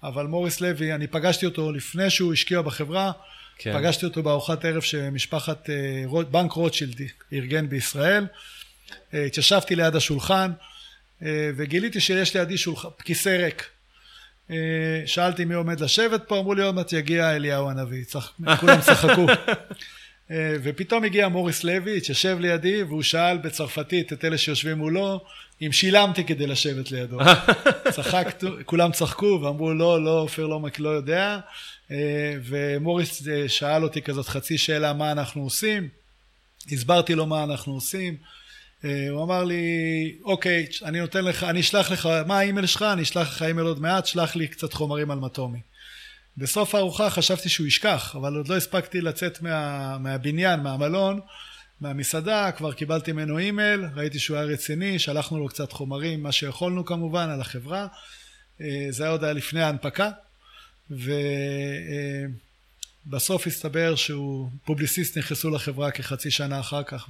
אבל מוריס לוי, אני פגשתי אותו לפני שהוא השקיע בחברה, כן. פגשתי אותו בארוחת ערב שמשפחת אה, בנק רוטשילד ארגן בישראל. אה, התיישבתי ליד השולחן, אה, וגיליתי שיש לידי שולח... כיסא ריק. שאלתי מי עומד לשבת פה, אמרו לי עוד מעט יגיע אליהו הנביא, צח... כולם צחקו. *laughs* אה, ופתאום הגיע מוריס לוי, התיישב לידי, והוא שאל בצרפתית את אלה שיושבים מולו, אם שילמתי כדי לשבת לידו. *laughs* צחק, כולם צחקו ואמרו לא, לא, עופר לא, לא יודע. אה, ומוריס אה, שאל אותי כזאת חצי שאלה מה אנחנו עושים. הסברתי לו מה אנחנו עושים. הוא אמר לי, אוקיי, אני נותן לך, אני אשלח לך, מה האימייל שלך? אני אשלח לך אימייל עוד מעט, שלח לי קצת חומרים על מטומי. בסוף הארוחה חשבתי שהוא ישכח, אבל עוד לא הספקתי לצאת מה, מהבניין, מהמלון, מהמסעדה, כבר קיבלתי ממנו אימייל, ראיתי שהוא היה רציני, שלחנו לו קצת חומרים, מה שיכולנו כמובן, על החברה. אה, זה היה עוד היה לפני ההנפקה, ובסוף הסתבר שהוא, פובליסיס נכנסו לחברה כחצי שנה אחר כך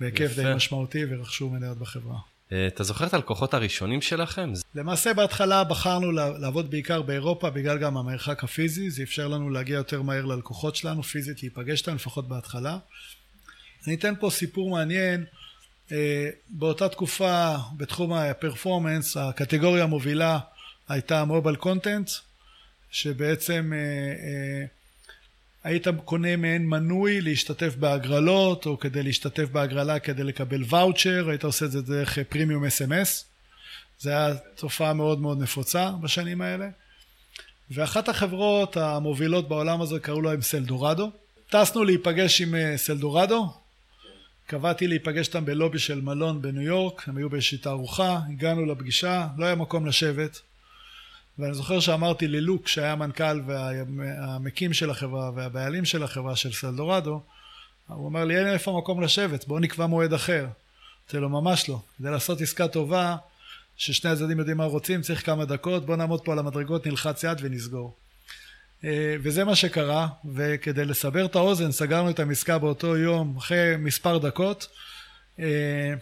בהיקף די משמעותי ורכשו מניות בחברה. אה, אתה זוכר את הלקוחות הראשונים שלכם? למעשה בהתחלה בחרנו לעבוד בעיקר באירופה בגלל גם המרחק הפיזי, זה אפשר לנו להגיע יותר מהר ללקוחות שלנו, פיזית להיפגש איתם, לפחות בהתחלה. אני אתן פה סיפור מעניין. אה, באותה תקופה בתחום הפרפורמנס הקטגוריה המובילה הייתה מובייל קונטנט שבעצם אה, היית קונה מעין מנוי להשתתף בהגרלות או כדי להשתתף בהגרלה כדי לקבל ואוצ'ר, היית עושה את זה דרך פרימיום אס.אם.אס. זה היה תופעה מאוד מאוד נפוצה בשנים האלה. ואחת החברות המובילות בעולם הזה קראו להם סלדורדו. טסנו להיפגש עם אה, סלדורדו, קבעתי להיפגש איתם בלובי של מלון בניו יורק, הם היו באיזושהי תערוכה, הגענו לפגישה, לא היה מקום לשבת. ואני זוכר שאמרתי ללוק שהיה המנכ"ל והמקים של החברה והבעלים של החברה של סלדורדו הוא אמר לי אין איפה מקום לשבת בוא נקבע מועד אחר. אמרתי לו ממש לא. כדי לעשות עסקה טובה ששני הצדדים יודעים מה רוצים צריך כמה דקות בוא נעמוד פה על המדרגות נלחץ יד ונסגור. אה, וזה מה שקרה וכדי לסבר את האוזן סגרנו את העסקה באותו יום אחרי מספר דקות אה,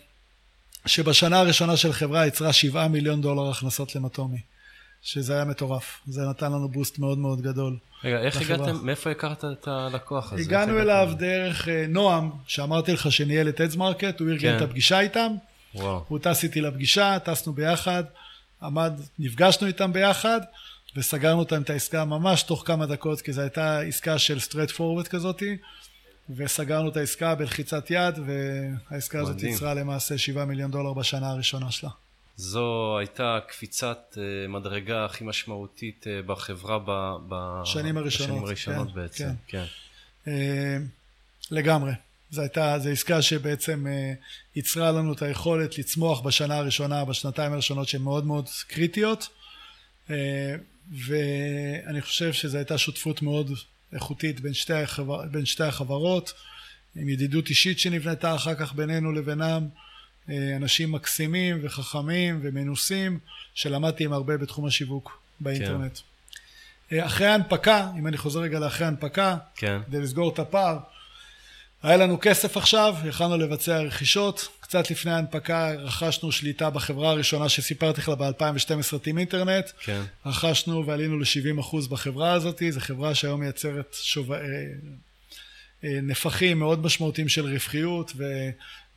שבשנה הראשונה של חברה יצרה שבעה מיליון דולר הכנסות למטומי שזה היה מטורף. זה נתן לנו בוסט מאוד מאוד גדול. רגע, איך לחברה. הגעתם, מאיפה הכרת את הלקוח הזה? הגענו אליו הגעתם? דרך אה, נועם, שאמרתי לך שניהל את AdsMarket, הוא ארגן כן. את הפגישה איתם. וואו. הוא טס איתי לפגישה, טסנו ביחד, עמד, נפגשנו איתם ביחד, וסגרנו איתם את העסקה ממש תוך כמה דקות, כי זו הייתה עסקה של straightforward כזאתי, וסגרנו את העסקה בלחיצת יד, והעסקה הזאת יצרה למעשה 7 מיליון דולר בשנה הראשונה שלה. זו הייתה קפיצת אה, מדרגה הכי משמעותית אה, בחברה בשנים הראשונות, בשנים הראשונות כן, בעצם, כן. כן. אה, לגמרי. זו הייתה, זו עסקה שבעצם ייצרה לנו את היכולת לצמוח בשנה הראשונה, בשנתיים הראשונות שהן מאוד מאוד קריטיות, ואני חושב שזו הייתה שותפות מאוד איכותית בין שתי, החבר, בין שתי החברות, עם ידידות אישית שנבנתה אחר כך בינינו לבינם. אה, אנשים מקסימים וחכמים ומנוסים שלמדתי עם הרבה בתחום השיווק באינטרנט. כן. אה, אחרי ההנפקה, אם אני חוזר רגע לאחרי ההנפקה, כן. כדי לסגור את הפער, היה לנו כסף עכשיו, יכלנו לבצע רכישות, קצת לפני ההנפקה רכשנו שליטה בחברה הראשונה שסיפרתי לך ב-2012 טים אינטרנט, כן. רכשנו ועלינו ל-70% בחברה הזאת, זו חברה שהיום מייצרת שוב... אה, נפחים מאוד משמעותיים של רווחיות ו...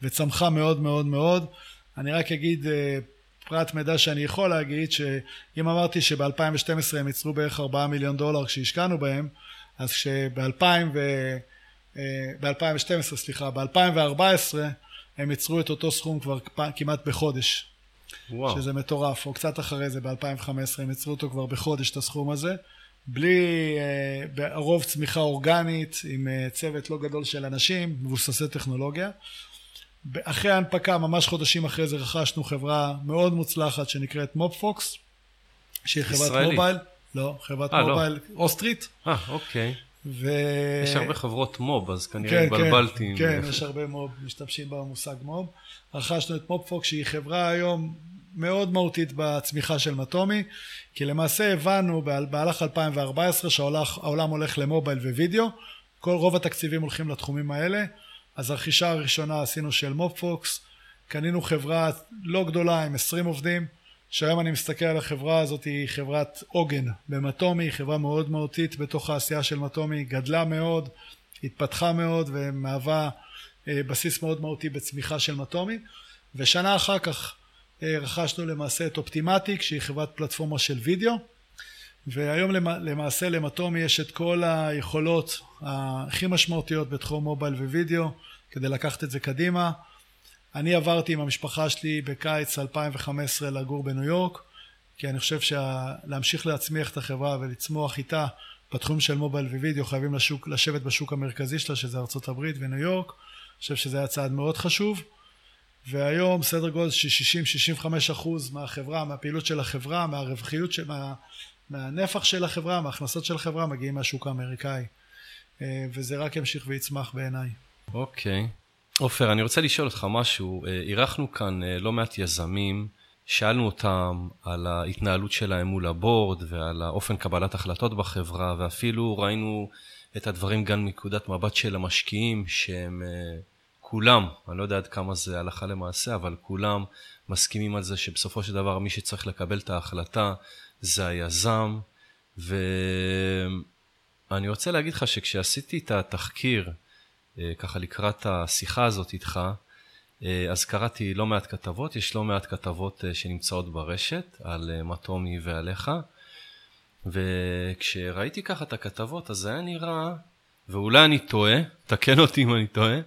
וצמחה מאוד מאוד מאוד. אני רק אגיד אה, פרט מידע שאני יכול להגיד, שאם אמרתי שב-2012 הם ייצרו בערך 4 מיליון דולר כשהשקענו בהם, אז שב-2000 ו... ב-2012, אה, סליחה, ב-2014 הם ייצרו את אותו סכום כבר כמעט בחודש. וואו. שזה מטורף, או קצת אחרי זה ב-2015 הם ייצרו אותו כבר בחודש את הסכום הזה. בלי, אה, רוב צמיחה אורגנית, עם צוות לא גדול של אנשים, מבוססי טכנולוגיה. אחרי ההנפקה, ממש חודשים אחרי זה, רכשנו חברה מאוד מוצלחת שנקראת מובפוקס, שהיא חברת ישראלית. מובייל. לא, חברת אה, לא. מובייל אוסטרית. אה, אוקיי. ו... יש הרבה חברות מוב, אז כנראה כן, התבלבלתי. עם- כן, כן, יש הרבה מוב, משתמשים במושג מוב. רכשנו את מובפוק שהיא חברה היום מאוד מהותית בצמיחה של מטומי, כי למעשה הבנו במהלך 2014 שהעולם הולך למובייל ווידאו, כל רוב התקציבים הולכים לתחומים האלה, אז הרכישה הראשונה עשינו של מובפוקס, קנינו חברה לא גדולה עם 20 עובדים, שהיום אני מסתכל על החברה הזאת, היא חברת עוגן במטומי, חברה מאוד מהותית בתוך העשייה של מטומי, גדלה מאוד, התפתחה מאוד ומהווה אה, בסיס מאוד מהותי בצמיחה של מטומי. ושנה אחר כך אה, רכשנו למעשה את אופטימטיק שהיא חברת פלטפורמה של וידאו והיום למ- למעשה למטומי יש את כל היכולות הכי משמעותיות בתחום מובייל ווידאו כדי לקחת את זה קדימה. אני עברתי עם המשפחה שלי בקיץ 2015 לגור בניו יורק כי אני חושב שלהמשיך להצמיח את החברה ולצמוח איתה בתחום של מובייל ווידאו חייבים לשוק, לשבת בשוק המרכזי שלה שזה ארצות הברית וניו יורק. אני חושב שזה היה צעד מאוד חשוב. והיום סדר גודל של 60-65 אחוז מהחברה, מהפעילות של החברה, מהרווחיות, של, מה, מהנפח של החברה, מההכנסות של החברה מגיעים מהשוק האמריקאי אה, וזה רק ימשיך ויצמח בעיניי. אוקיי. עופר, אני רוצה לשאול אותך משהו. אה, אירחנו כאן אה, לא מעט יזמים, שאלנו אותם על ההתנהלות שלהם מול הבורד ועל האופן קבלת החלטות בחברה, ואפילו ראינו את הדברים גם מנקודת מבט של המשקיעים, שהם כולם, אני לא יודע עד כמה זה הלכה למעשה, אבל כולם מסכימים על זה שבסופו של דבר מי שצריך לקבל את ההחלטה זה היזם, ואני רוצה להגיד לך שכשעשיתי את התחקיר, אה, ככה לקראת השיחה הזאת איתך, אה, אז קראתי לא מעט כתבות, יש לא מעט כתבות אה, שנמצאות ברשת על מטומי ועליך, וכשראיתי ככה את הכתבות, אז היה נראה, ואולי אני טועה, תקן אותי אם אני טועה,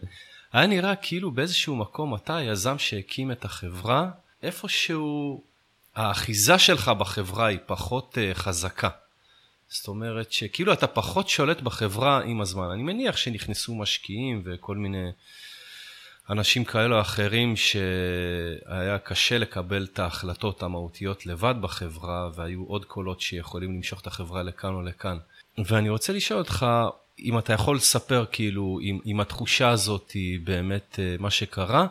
היה נראה כאילו באיזשהו מקום אתה היזם שהקים את החברה, איפשהו האחיזה שלך בחברה היא פחות אה, חזקה. זאת אומרת שכאילו אתה פחות שולט בחברה עם הזמן. אני מניח שנכנסו משקיעים וכל מיני אנשים כאלה או אחרים שהיה קשה לקבל את ההחלטות המהותיות לבד בחברה והיו עוד קולות שיכולים למשוך את החברה לכאן או לכאן. ואני רוצה לשאול אותך אם אתה יכול לספר כאילו אם, אם התחושה הזאת היא באמת אה, מה שקרה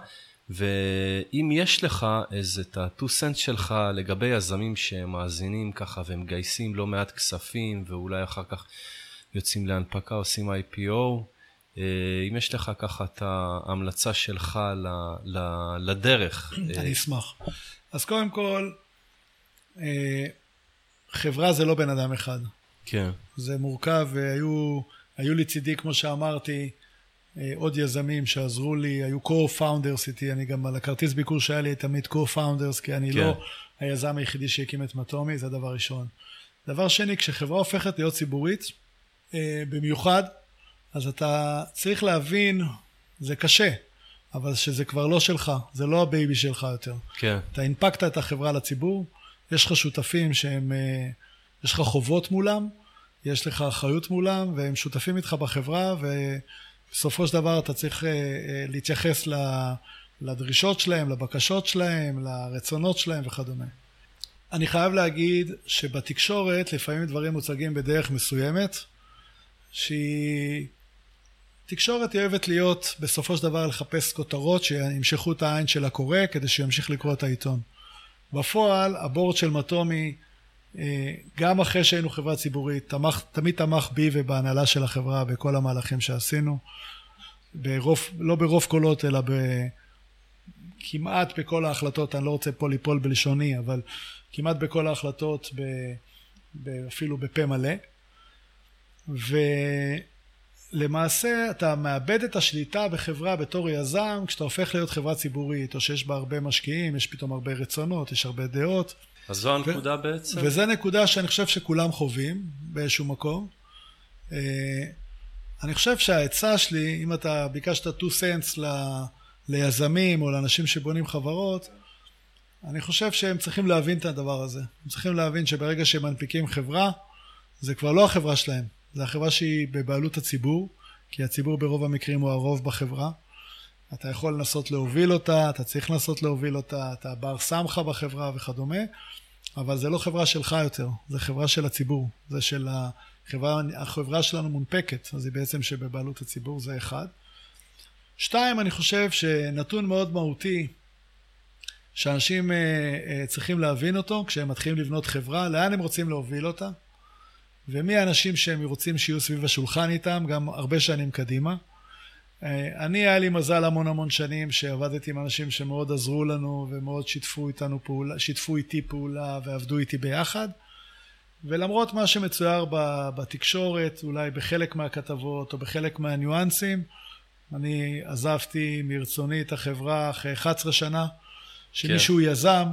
ואם יש לך איזה את ה-2 cents שלך לגבי יזמים שמאזינים ככה ומגייסים לא מעט כספים ואולי אחר כך יוצאים להנפקה, עושים IPO, אה, אם יש לך ככה את ההמלצה שלך ל, ל, לדרך. אה, אני אשמח. אז קודם כל, אה, חברה זה לא בן אדם אחד. כן, זה מורכב, והיו היו לצידי, כמו שאמרתי, עוד יזמים שעזרו לי, היו co-founders איתי, אני גם על הכרטיס ביקור שהיה לי תמיד co-founders, כי אני כן. לא היזם היחידי שהקים את מטומי, זה דבר ראשון. דבר שני, כשחברה הופכת להיות ציבורית, אה, במיוחד, אז אתה צריך להבין, זה קשה, אבל שזה כבר לא שלך, זה לא ה baby שלך יותר. כן, אתה הנפקת את החברה לציבור, יש לך שותפים שהם, אה, יש לך חובות מולם, יש לך אחריות מולם, והם שותפים איתך בחברה, ובסופו של דבר אתה צריך אה, אה, להתייחס לדרישות שלהם, לבקשות שלהם, לרצונות שלהם וכדומה. אני חייב להגיד שבתקשורת לפעמים דברים מוצגים בדרך מסוימת, שהיא... תקשורת היא אוהבת להיות בסופו של דבר לחפש כותרות שימשכו את העין של הקורא כדי שימשיך לקרוא את העיתון. בפועל הבורד של מטומי גם אחרי שהיינו חברה ציבורית תמך, תמיד תמך בי ובהנהלה של החברה בכל המהלכים שעשינו. ברוב, לא ברוב קולות אלא ב, כמעט בכל ההחלטות, אני לא רוצה פה ליפול בלשוני אבל כמעט בכל ההחלטות ב, ב, אפילו בפה מלא. ולמעשה אתה מאבד את השליטה בחברה בתור יזם כשאתה הופך להיות חברה ציבורית או שיש בה הרבה משקיעים, יש פתאום הרבה רצונות, יש הרבה דעות אז זו הנקודה בעצם? וזה נקודה שאני חושב שכולם חווים באיזשהו מקום. אה, אני חושב שהעצה שלי, אם אתה ביקשת 2 cents ל- ליזמים או לאנשים שבונים חברות, אני חושב שהם צריכים להבין את הדבר הזה. הם צריכים להבין שברגע שהם מנפיקים חברה, זה כבר לא החברה שלהם, זה החברה שהיא בבעלות הציבור, כי הציבור ברוב המקרים הוא הרוב בחברה, אתה יכול לנסות להוביל אותה, אתה צריך לנסות להוביל אותה, אתה בר סמכה בחברה וכדומה, אבל זה לא חברה שלך יותר, זה חברה של הציבור, זה של החברה, החברה שלנו מונפקת, אז היא בעצם שבבעלות הציבור, זה אחד. שתיים, אני חושב שנתון מאוד מהותי שאנשים אה, אה, צריכים להבין אותו כשהם מתחילים לבנות חברה, לאן הם רוצים להוביל אותה, ומי האנשים שהם רוצים שיהיו סביב השולחן איתם, גם הרבה שנים קדימה. אה, אני, היה לי מזל המון המון שנים שעבדתי עם אנשים שמאוד עזרו לנו ומאוד שיתפו איתנו פעולה, שיתפו איתי פעולה ועבדו איתי ביחד. ולמרות מה שמצויר בתקשורת, אולי בחלק מהכתבות או בחלק מהניואנסים, אני עזבתי מרצוני את החברה אחרי 11 שנה, שמישהו כן. יזם,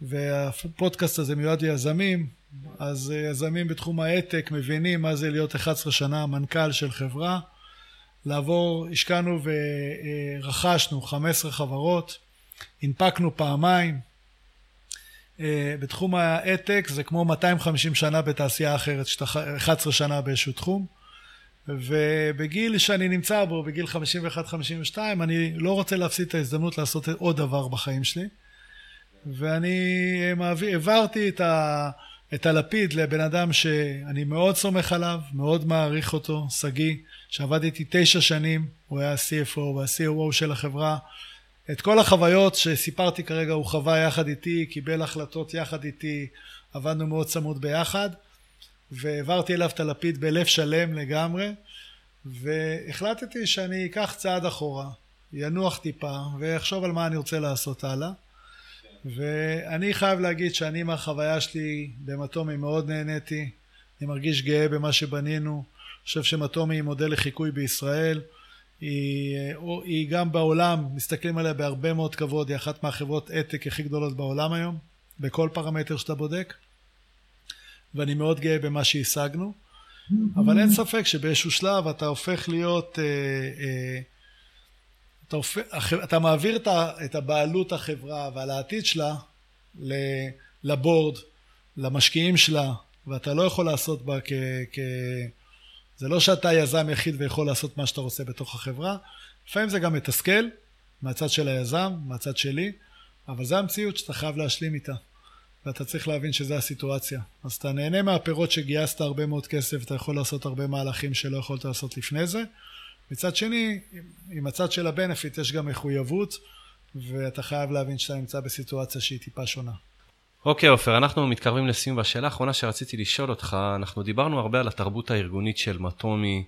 והפודקאסט הזה מיועד ליזמים, אז יזמים בתחום ההעתק מבינים מה זה להיות 11 שנה מנכ"ל של חברה. לעבור, השקענו ורכשנו 15 חברות, הנפקנו פעמיים. אה, בתחום ההעתק זה כמו 250 שנה בתעשייה אחרת, 11 שנה באיזשהו תחום. ובגיל שאני נמצא בו, בגיל 51-52, אני לא רוצה להפסיד את ההזדמנות לעשות עוד דבר בחיים שלי. ואני העברתי את, ה, את הלפיד לבן אדם שאני מאוד סומך עליו, מאוד מעריך אותו, שגיא, שעבד איתי תשע שנים, הוא היה CFO וה-COO של החברה. את כל החוויות שסיפרתי כרגע הוא חווה יחד איתי, קיבל החלטות יחד איתי, עבדנו מאוד צמוד ביחד. והעברתי אליו את הלפיד בלב שלם לגמרי, והחלטתי שאני אקח צעד אחורה, ינוח טיפה, ואחשוב על מה אני רוצה לעשות הלאה. ואני חייב להגיד שאני מהחוויה שלי במטומי מאוד נהניתי, אני מרגיש גאה במה שבנינו, אני חושב שמטומי היא מודל לחיקוי בישראל, היא, היא גם בעולם, מסתכלים עליה בהרבה מאוד כבוד, היא אחת מהחברות עתק הכי גדולות בעולם היום, בכל פרמטר שאתה בודק. ואני מאוד גאה במה שהשגנו, אבל אין ספק שבאיזשהו שלב אתה הופך להיות, אה, אה, אתה, אתה מעביר את הבעלות החברה ועל העתיד שלה לבורד, למשקיעים שלה, ואתה לא יכול לעשות בה כ... כ זה לא שאתה יזם יחיד ויכול לעשות מה שאתה רוצה בתוך החברה, לפעמים זה גם מתסכל, מהצד של היזם, מהצד שלי, אבל זה המציאות שאתה חייב להשלים איתה. ואתה צריך להבין שזו הסיטואציה. אז אתה נהנה מהפירות שגייסת הרבה מאוד כסף, אתה יכול לעשות הרבה מהלכים שלא יכולת לעשות לפני זה. מצד שני, עם הצד של הבנפיט יש גם מחויבות, ואתה חייב להבין שאתה נמצא בסיטואציה שהיא טיפה שונה. אוקיי עופר, אנחנו מתקרבים לסיום, והשאלה האחרונה שרציתי לשאול אותך, אנחנו דיברנו הרבה על התרבות הארגונית של מטומי,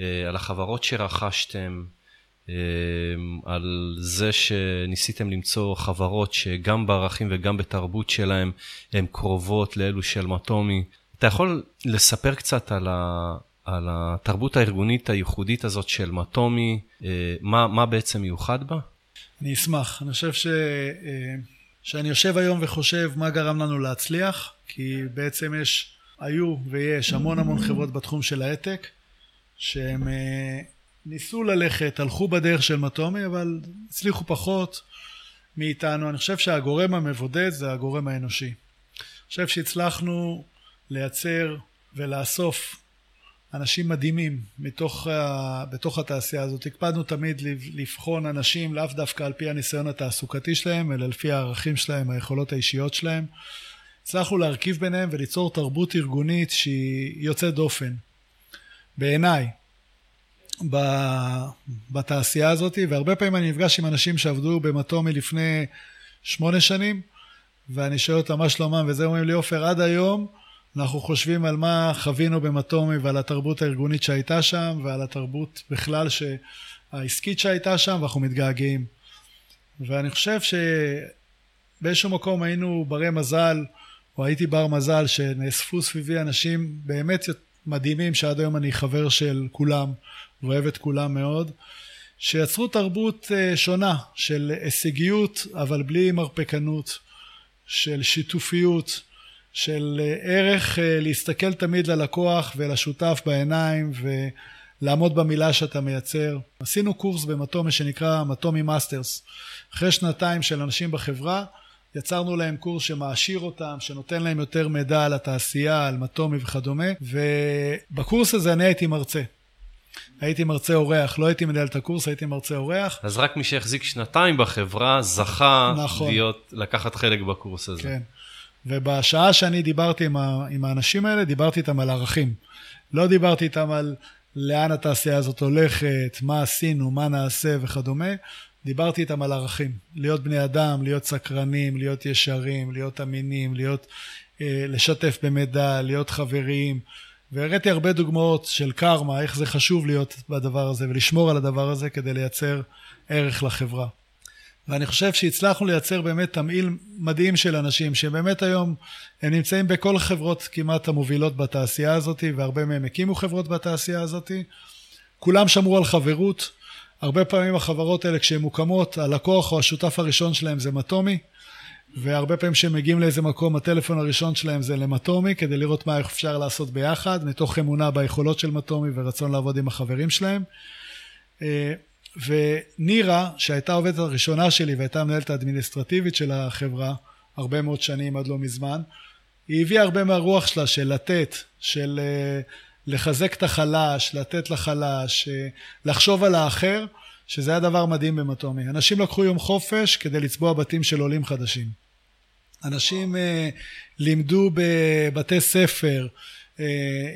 אה, על החברות שרכשתם, אמ, על זה שניסיתם למצוא חברות שגם בערכים וגם בתרבות שלהם הן קרובות לאלו של מטומי. אתה יכול לספר קצת על, על התרבות הארגונית הייחודית הזאת של מטומי, אה, מה, מה בעצם מיוחד בה? אני אשמח. אני חושב ש... אה, שאני יושב היום וחושב מה גרם לנו להצליח, כי בעצם יש, היו ויש המון המון חברות בתחום של ההעתק, שהן אה, ניסו ללכת, הלכו בדרך של מטומי, אבל הצליחו פחות מאיתנו. אני חושב שהגורם המבודד זה הגורם האנושי. אני חושב שהצלחנו לייצר ולאסוף אנשים מדהימים מתוך, בתוך התעשייה הזאת. הקפדנו תמיד לבחון אנשים לאו דווקא על פי הניסיון התעסוקתי שלהם, אלא לפי הערכים שלהם, היכולות האישיות שלהם. הצלחנו להרכיב ביניהם וליצור תרבות ארגונית שהיא יוצאת דופן. בעיניי, בתעשייה הזאת, והרבה פעמים אני נפגש עם אנשים שעבדו במטומי לפני שמונה שנים, ואני שואל אותם מה שלומם, וזה אומרים לי, עופר, עד היום אנחנו חושבים על מה חווינו במטומי ועל התרבות הארגונית שהייתה שם, ועל התרבות בכלל העסקית שהייתה שם, ואנחנו מתגעגעים. ואני חושב שבאיזשהו מקום היינו ברי מזל, או הייתי בר מזל, שנאספו סביבי אנשים באמת מדהימים, שעד היום אני חבר של כולם. ואוהב את כולם מאוד, שיצרו תרבות אה, שונה של הישגיות אבל בלי מרפקנות, של שיתופיות, של אה, ערך אה, להסתכל תמיד ללקוח ולשותף בעיניים ולעמוד במילה שאתה מייצר. עשינו קורס במטומי שנקרא מטומי מאסטרס. אחרי שנתיים של אנשים בחברה יצרנו להם קורס שמעשיר אותם, שנותן להם יותר מידע על התעשייה, על מטומי וכדומה, ובקורס הזה אני הייתי מרצה. הייתי מרצה אורח, לא הייתי מנהל את הקורס, הייתי מרצה אורח. אז רק מי שהחזיק שנתיים בחברה זכה נכון. להיות, לקחת חלק בקורס הזה. כן. ובשעה שאני דיברתי עם, ה, עם האנשים האלה, דיברתי איתם על ערכים. לא דיברתי איתם על לאן התעשייה הזאת הולכת, מה עשינו, מה נעשה וכדומה. דיברתי איתם על ערכים. להיות בני אדם, להיות סקרנים, להיות ישרים, להיות אמינים, להיות, אה, לשתף במידע, להיות חברים. והראיתי הרבה דוגמאות של קרמה, איך זה חשוב להיות בדבר הזה ולשמור על הדבר הזה כדי לייצר ערך לחברה. ואני חושב שהצלחנו לייצר באמת תמהיל מדהים של אנשים שבאמת היום הם נמצאים בכל החברות כמעט המובילות בתעשייה הזאת והרבה מהם הקימו חברות בתעשייה הזאת. כולם שמרו על חברות. הרבה פעמים החברות האלה כשהן מוקמות הלקוח או השותף הראשון שלהם זה מטומי והרבה פעמים כשהם מגיעים לאיזה מקום הטלפון הראשון שלהם זה למטומי כדי לראות מה אפשר לעשות ביחד מתוך אמונה ביכולות של מטומי ורצון לעבוד עם החברים שלהם אה, ונירה, שהייתה העובדת הראשונה שלי והייתה המנהלת האדמיניסטרטיבית של החברה הרבה מאוד שנים עד לא מזמן, היא הביאה הרבה מהרוח שלה של לתת, של אה, לחזק את החלש, לתת לחלש, אה, לחשוב על האחר, שזה היה דבר מדהים במטומי. אנשים לקחו יום חופש כדי לצבוע בתים של עולים חדשים. אנשים אה, לימדו בבתי ספר,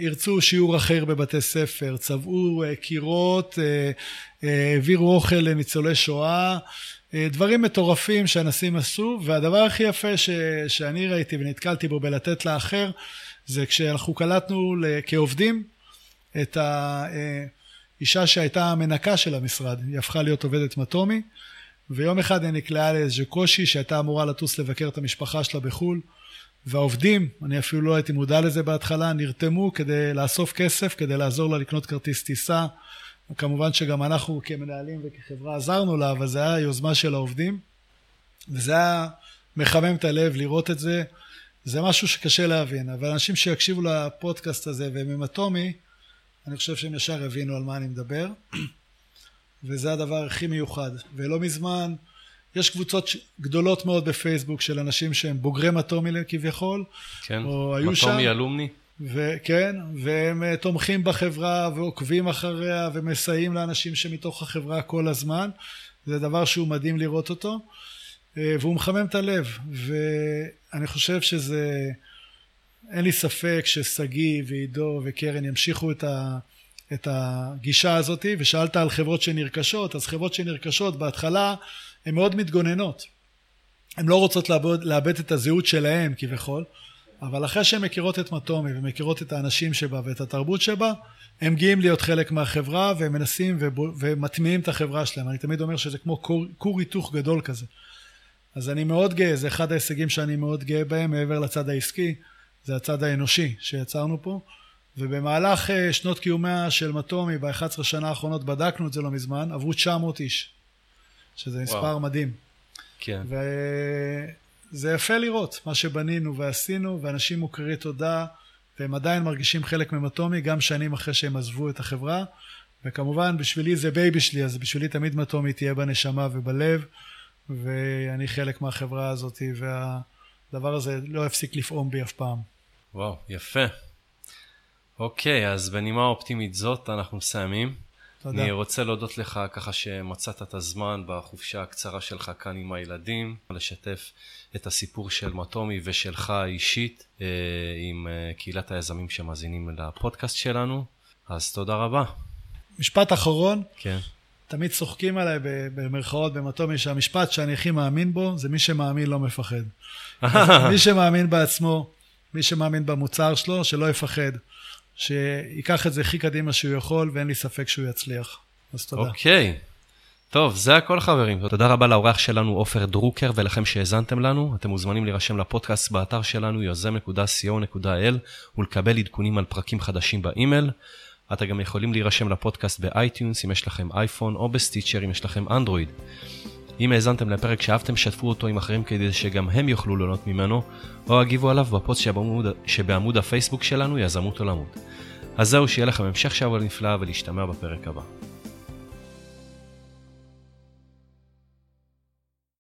ירצו שיעור אחר בבתי ספר, צבעו אה, קירות, אה, העבירו אוכל לניצולי שואה, דברים מטורפים שאנשים עשו, והדבר הכי יפה ש, שאני ראיתי ונתקלתי בו בלתת לאחר, זה כשאנחנו קלטנו כעובדים את האישה שהייתה המנקה של המשרד, היא הפכה להיות עובדת מטומי, ויום אחד היא נקלעה לאיזה קושי שהייתה אמורה לטוס לבקר את המשפחה שלה בחו"ל. והעובדים, אני אפילו לא הייתי מודע לזה בהתחלה, נרתמו כדי לאסוף כסף, כדי לעזור לה לקנות כרטיס טיסה. כמובן שגם אנחנו כמנהלים וכחברה עזרנו לה, אבל זה היה יוזמה של העובדים. וזה היה מחמם את הלב לראות את זה. זה משהו שקשה להבין, אבל אנשים שיקשיבו לפודקאסט הזה והם עם אטומי, אני חושב שהם ישר הבינו על מה אני מדבר. *clears throat* וזה הדבר הכי מיוחד. ולא מזמן יש קבוצות גדולות מאוד בפייסבוק של אנשים שהם בוגרי מטומי כביכול, כן, או היו שם. מטומי אלומני. וכן, והם אה, תומכים בחברה ועוקבים אחריה ומסייעים לאנשים שמתוך החברה כל הזמן. זה דבר שהוא מדהים לראות אותו, אה, והוא מחמם את הלב. ואני חושב שזה, אין לי ספק ששגיא ועידו וקרן ימשיכו את, ה, את הגישה הזאת, ושאלת על חברות שנרכשות, אז חברות שנרכשות בהתחלה הן מאוד מתגוננות. הן לא רוצות לאבד, לאבד את הזהות שלהן כביכול, אבל אחרי שהן מכירות את מטומי ומכירות את האנשים שבה ואת התרבות שבה, הם גאים להיות חלק מהחברה והם מנסים ומטמיעים את החברה שלהם. אני תמיד אומר שזה כמו כור, היתוך גדול כזה. אז אני מאוד גאה, זה אחד ההישגים שאני מאוד גאה בהם מעבר לצד העסקי, זה הצד האנושי שיצרנו פה. ובמהלך אה, שנות קיומיה של מטומי, ב-11 שנה האחרונות בדקנו את זה לא מזמן, עברו 900 איש. שזה מספר וואו. מדהים. כן. וזה יפה לראות מה שבנינו ועשינו, ואנשים מכירי תודה, והם עדיין מרגישים חלק ממטומי, גם שנים אחרי שהם עזבו את החברה. וכמובן, בשבילי זה baby שלי, אז בשבילי תמיד מטומי תהיה בנשמה ובלב, ואני חלק מהחברה הזאת, והדבר הזה לא יפסיק לפעום בי אף פעם. וואו, יפה. אוקיי, אז בנימה אופטימית זאת אנחנו מסיימים. תודה. אני רוצה להודות לך ככה שמצאת את הזמן בחופשה הקצרה שלך כאן עם הילדים, לשתף את הסיפור של מטומי ושלך אישית אה, עם אה, קהילת היזמים שמאזינים לפודקאסט שלנו, אז תודה רבה. משפט אחרון. כן. תמיד צוחקים עליי במרכאות במטומי שהמשפט שאני הכי מאמין בו זה מי שמאמין לא מפחד. *laughs* מי שמאמין בעצמו, מי שמאמין במוצר שלו, שלא יפחד. שייקח את זה הכי קדימה שהוא יכול, ואין לי ספק שהוא יצליח. אז תודה. אוקיי. טוב, זה הכל חברים. תודה רבה לאורח שלנו עופר דרוקר ולכם שהאזנתם לנו. אתם מוזמנים להירשם לפודקאסט באתר שלנו יוזם.co.il ולקבל עדכונים על פרקים חדשים באימייל. אתם גם יכולים להירשם לפודקאסט ב iTunes אם יש לכם אייפון או ב Stitcher אם יש לכם אנדרואיד. אם האזנתם לפרק שאהבתם, שתפו אותו עם אחרים כדי שגם הם יוכלו ליהנות ממנו, או הגיבו עליו בפוסט שבעמוד, שבעמוד הפייסבוק שלנו, יזמות עולמות. אז זהו, שיהיה לכם המשך שבוע נפלא ולהשתמע בפרק הבא.